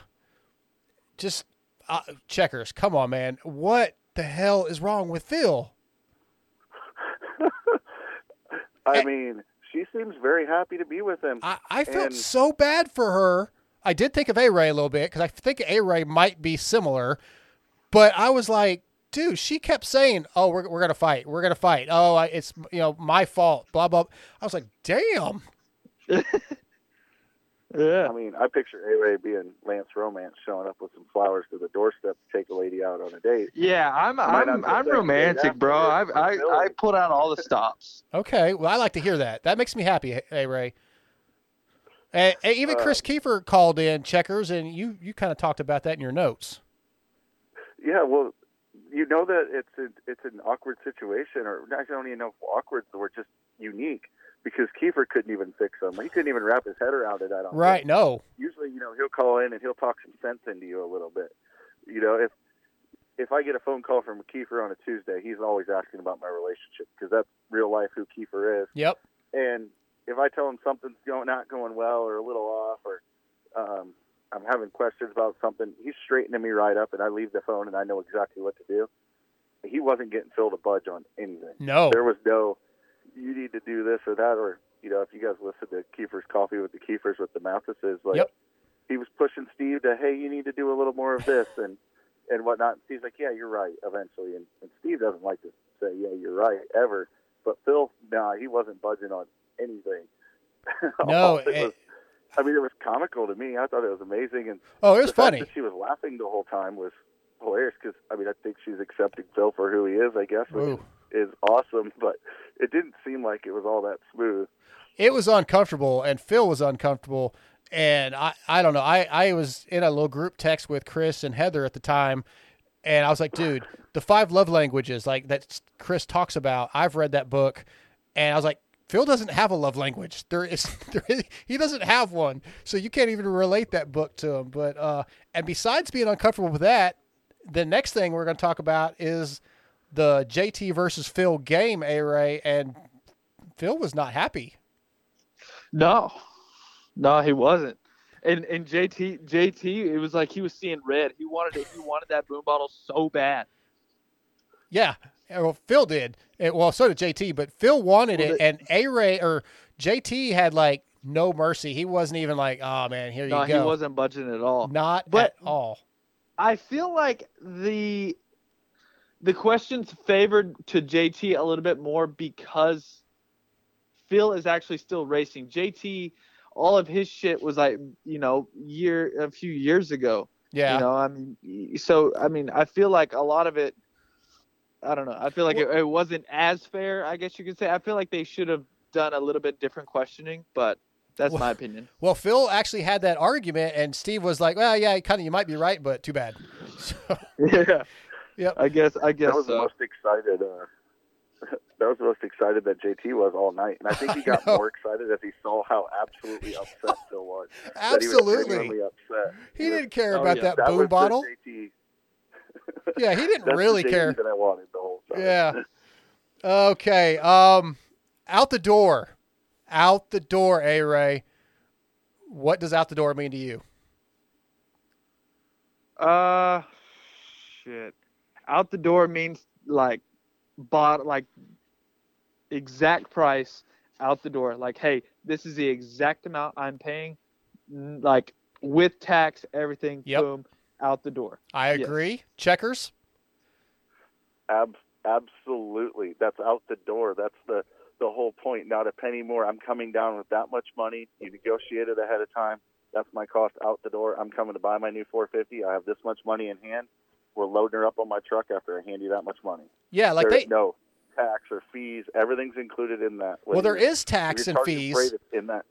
Just uh, checkers. Come on, man. What the hell is wrong with Phil? I mean, she seems very happy to be with him. I, I felt And- so bad for her. I did think of A Ray a little bit because I think A Ray might be similar, but I was like, dude, she kept saying, "Oh, we're we're gonna fight. We're gonna fight. Oh, I, it's you know my fault." Blah blah. I was like, damn. Yeah. I mean, I picture A Ray being Lance Romance showing up with some flowers to the doorstep to take a lady out on a date. Yeah, I'm I might not I'm I'm romantic, bro. I I I put out all the stops. Okay, well, I like to hear that. That makes me happy, A Ray. And, and even Uh, Kris Keefer called in checkers, and you you kind of talked about that in your notes. Yeah, well, you know that it's a, it's an awkward situation, or I don't even know if awkward or just unique because Keefer couldn't even fix them. He couldn't even wrap his head around it. I don't. Right? think. No. Usually, you know, he'll call in and he'll talk some sense into you a little bit. You know, if if I get a phone call from Keefer on a Tuesday, he's always asking about my relationship because that's real life who Keefer is. Yep. And if I tell him something's going not going well or a little off or um, I'm having questions about something, he's straightening me right up, and I leave the phone and I know exactly what to do. He wasn't getting Phil to budge on anything. No. there was no. You need to do this or that, or you know, if you guys listen to Keefer's Coffee with the Keefers with the Mathises, like Yep. he was pushing Steve to, hey, you need to do a little more of this and and whatnot. And Steve's like, yeah, you're right. Eventually, and, and Steve doesn't like to say, yeah, you're right ever. But Phil, nah, he wasn't budging on anything. No, it was- I mean, it was comical to me. I thought it was amazing, and Oh, it was the fact funny. that she was laughing the whole time was hilarious. Because I mean, I think she's accepting Phil for who he is. I guess, which Ooh. is awesome. But it didn't seem like it was all that smooth. it was uncomfortable and Phil was uncomfortable and I, I don't know I, I was in a little group text with Chris and Heather at the time and I was like dude the five love languages like that Chris talks about I've read that book and I was like Phil doesn't have a love language there is, there is he doesn't have one so you can't even relate that book to him but uh and besides being uncomfortable with that the next thing we're going to talk about is the JT versus Phil game A Ray and Phil was not happy No, no, he wasn't. And and JT JT, it was like he was seeing red. He wanted it. He wanted that boom bottle so bad. Yeah. Well, Phil did. Eh, Well, so did JT, but Phil wanted Well, it, and A Ray or JT had like no mercy. He wasn't even like, "Oh man, here No, you go. he wasn't budging at all. Not But- at all. I feel like the the questions favored to JT a little bit more because Phil is actually still racing. JT, all of his shit was like you know year a few years ago. Yeah. You know, I mean, so I mean, I feel like a lot of it. I don't know. I feel like it, it wasn't as fair. I guess you could say. I feel like they should have done a little bit different questioning, but that's my opinion. Well, Phil actually had that argument, and Steve was like, "Well, yeah, kind of, you might be right, but too bad." So, yeah. Yep. I guess. I guess that was the so. most excited. Uh, that was the most excited that JT was all night, and I think he got more excited as he saw how absolutely upset Phil was. That he was Absolutely. genuinely upset. he didn't care Oh, about yeah. that, That boom was the bottle. JT. Yeah, he didn't That's really the care. That I wanted the whole time. Yeah. Okay. Um, out the door, out the door. A Ray, what does out the door mean to you? Uh, shit. Out the door means like bought like exact price out the door. Like, hey, this is the exact amount I'm paying. Like, with tax, everything, Yep. boom, out the door. I Yes. agree. Checkers. Ab- absolutely. That's out the door. That's the the whole point. Not a penny more. I'm coming down with that much money. You negotiated ahead of time. That's my cost out the door. I'm coming to buy my new 450. I have this much money in hand. We're loading her up on my truck after I hand you that much money. Yeah, like There's they- no tax or fees. Everything's included in that. Well, Whether there you're- is tax and fees. in that.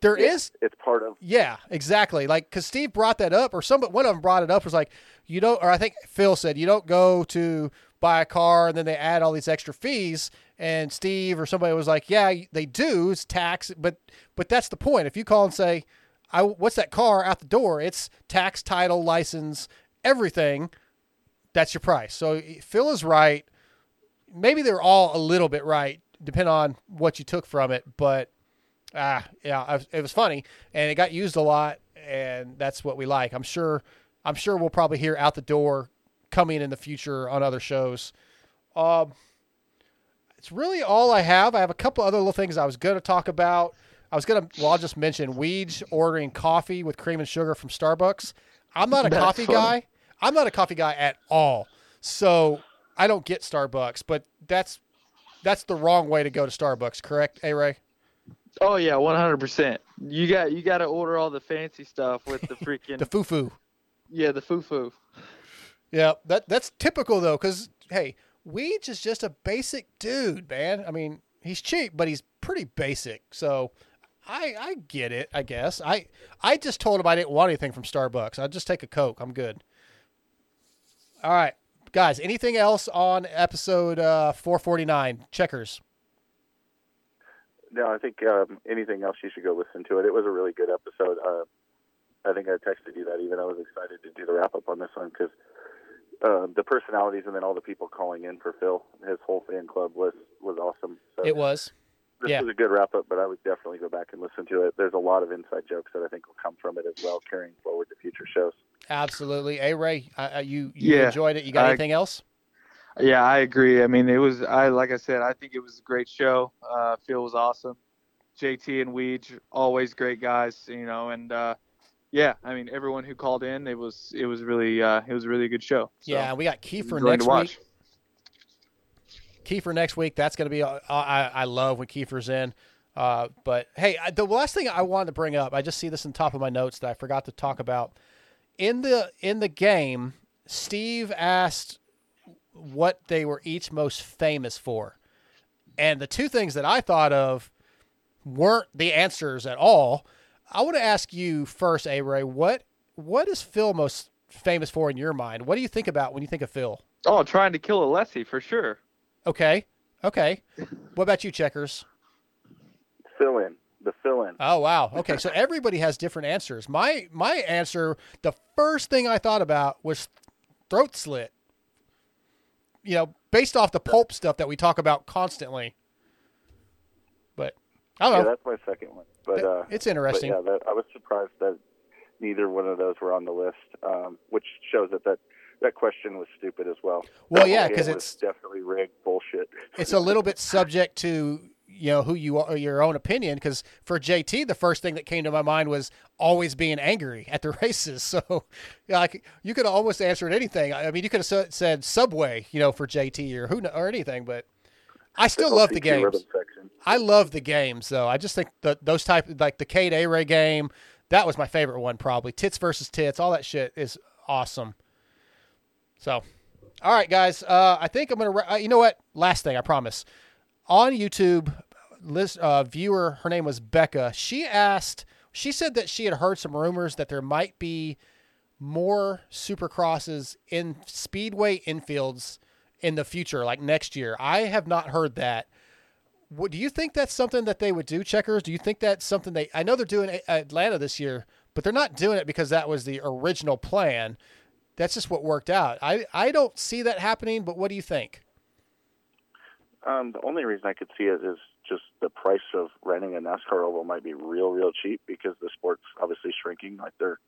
There Yeah, is. It's part of. Yeah, exactly. Like because Steve brought that up, or some one of them brought it up was like, you don't, or I think Phil said you don't go to buy a car and then they add all these extra fees. And Steve or somebody was like, yeah, they do. It's tax, but but that's the point. If you call and say, I what's that car out the door? It's tax, title, license, everything. That's your price. So Phil is right. Maybe they're all a little bit right, depending on what you took from it, but ah, yeah, it was funny, and it got used a lot, and that's what we like. I'm sure, I'm sure we'll probably hear out the door coming in the future on other shows. Um, it's really all I have. I have a couple other little things I was going to talk about. I was going to, well, I'll just mention Weege ordering coffee with cream and sugar from Starbucks. I'm not a That's coffee funny. guy. I'm not a coffee guy at all. So I don't get Starbucks, but that's that's the wrong way to go to Starbucks, correct, A Ray? Oh yeah, one hundred percent. You got you got to order all the fancy stuff with the freaking The foo foo. yeah the foo foo. Yeah, that that's typical though, because hey, Weege is just a basic dude, man. I mean, he's cheap, but he's pretty basic. So I I get it. I guess I I just told him I didn't want anything from Starbucks. I'd just take a Coke. I'm good. All right, guys. Anything else on episode uh, 449? Checkers. No, I think um, anything else you should go listen to it. It was a really good episode. Uh, I think I texted you that even I was excited to do the wrap up on this one because uh, the personalities and then all the people calling in for Phil, his whole fan club was was awesome. So It was. This yeah. was a good wrap up, but I would definitely go back and listen to it. There's a lot of inside jokes that I think will come from it as well, carrying forward to future shows. Absolutely. A Ray, uh, uh, you you Yeah, enjoyed it. You got I- anything else? Yeah, I agree. I mean, it was I like I said, I think it was a great show. Uh, Phil was awesome. JT and Weege, always great guys, you know, and uh, yeah, I mean, everyone who called in, it was it was really uh, it was a really good show. So, Yeah, we got Keefer next week. Keefer next week. That's going to be. uh, I I love when Keefer's in. Uh, but hey, I, the last thing I wanted to bring up, I just see this in the top of my notes that I forgot to talk about. In the in the game, Steve asked what they were each most famous for, and the two things that I thought of weren't the answers at all. I want to ask you first, A Ray. What what is Phil most famous for in your mind? What do you think about when you think of Phil? Oh, trying to kill Alessi for sure. Okay. Okay. What about you, Checkers? Fill in the fill in. Oh wow. Okay, so everybody has different answers. My my answer, the first thing I thought about was throat slit. You know, based off the pulp stuff that we talk about constantly. But I don't yeah, know. that's my second one. But uh, it's interesting. But yeah, that, I was surprised that neither one of those were on the list, um, which shows that that that question was stupid as well. Well, yeah, because it's- definitely rigged bullshit. it's a little bit subject to you know who you are, your own opinion. Because for JT, the first thing that came to my mind was always being angry at the races. So, yeah, like you could almost answer anything. I mean, you could have said Subway, you know, for JT or who or anything. But I still love the games. I love the games though. I just think that those type like the Cade A Ray game, that was my favorite one probably. Tits versus tits, all that shit is awesome. So, all right, guys. Uh, I think I'm gonna. Uh, you know what? Last thing, I promise. On YouTube, list uh, viewer, her name was Becca. She asked. She said that she had heard some rumors that there might be more supercrosses in speedway infields in the future, like next year. I have not heard that. What, do you think that's something that they would do, checkers? Do you think that's something they? I know they're doing Atlanta this year, but they're not doing it because that was the original plan. That's just what worked out. I I don't see that happening. But what do you think? Um, the only reason I could see it is just the price of renting a NASCAR oval might be real, real cheap because the sport's obviously shrinking. Like they're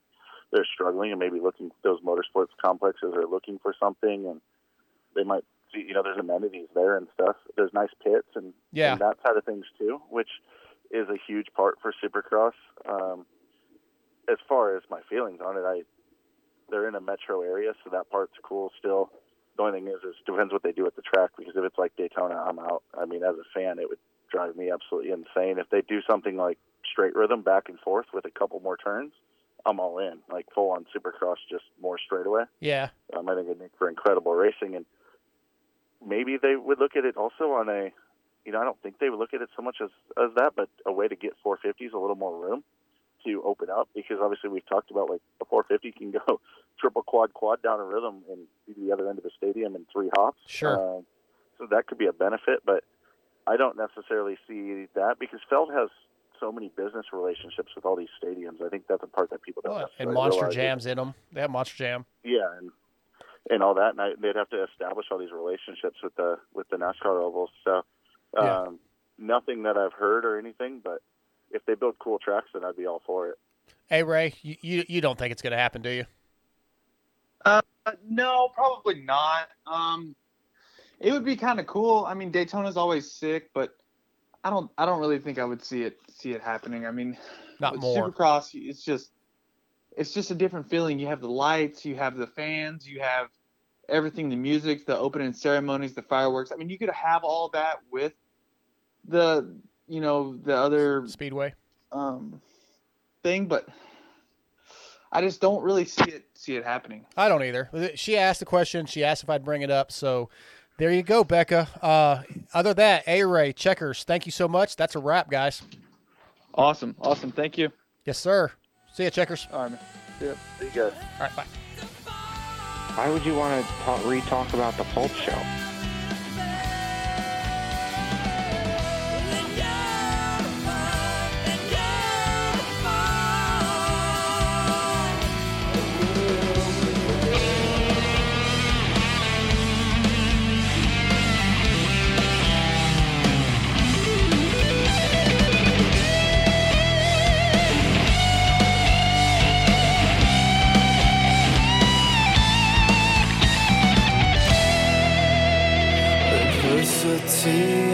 they're struggling and maybe looking those motorsports complexes are looking for something, and they might see you know there's amenities there and stuff. There's nice pits and, Yeah. and that side of things too, which is a huge part for Supercross. Um, as far as my feelings on it, I they're in a metro area, so that part's cool still. The only thing is, is depends what they do at the track because if it's like Daytona, I'm out. I mean, as a fan, it would drive me absolutely insane if they do something like straight rhythm back and forth with a couple more turns. I'm all in, like full on Supercross, just more straightaway. Yeah. Um, I think it'd make for incredible racing, and maybe they would look at it also on a, you know, I don't think they would look at it so much as as that, but a way to get 450s a little more room to open up because obviously we've talked about like a 450 can go triple quad quad down a rhythm and be the other end of the stadium in three hops. Sure. Uh, so that could be a benefit, but I don't necessarily see that because Feld has so many business relationships with all these stadiums. I think that's a part that people don't and monster realize. jams in them. They have monster jam. Yeah, and and all that, and I, they'd have to establish all these relationships with the with the NASCAR ovals. So, um, Yeah. nothing that I've heard or anything, but if they build cool tracks, then I'd be all for it. Hey Ray, you you, you don't think it's going to happen, do you? Uh, no, probably not. Um, it would be kind of cool. I mean, Daytona's always sick, but I don't. I don't really think I would see it see it happening. I mean, Not more. Supercross, it's just it's just a different feeling. You have the lights, you have the fans, you have everything, the music, the opening ceremonies, the fireworks. I mean, you could have all that with the you know the other speedway um thing, but I just don't really see it see it happening. I don't either. She asked the question. She asked if I'd bring it up. So there you go, Becca. Uh, other than that, A Ray, checkers, thank you so much. That's a wrap, guys. Awesome. Awesome. Thank you. Yes, sir. See ya, checkers. All right, man. Yep. See you guys. All right, bye. Why would you want to talk, re-talk about the Pulp Show? Adversity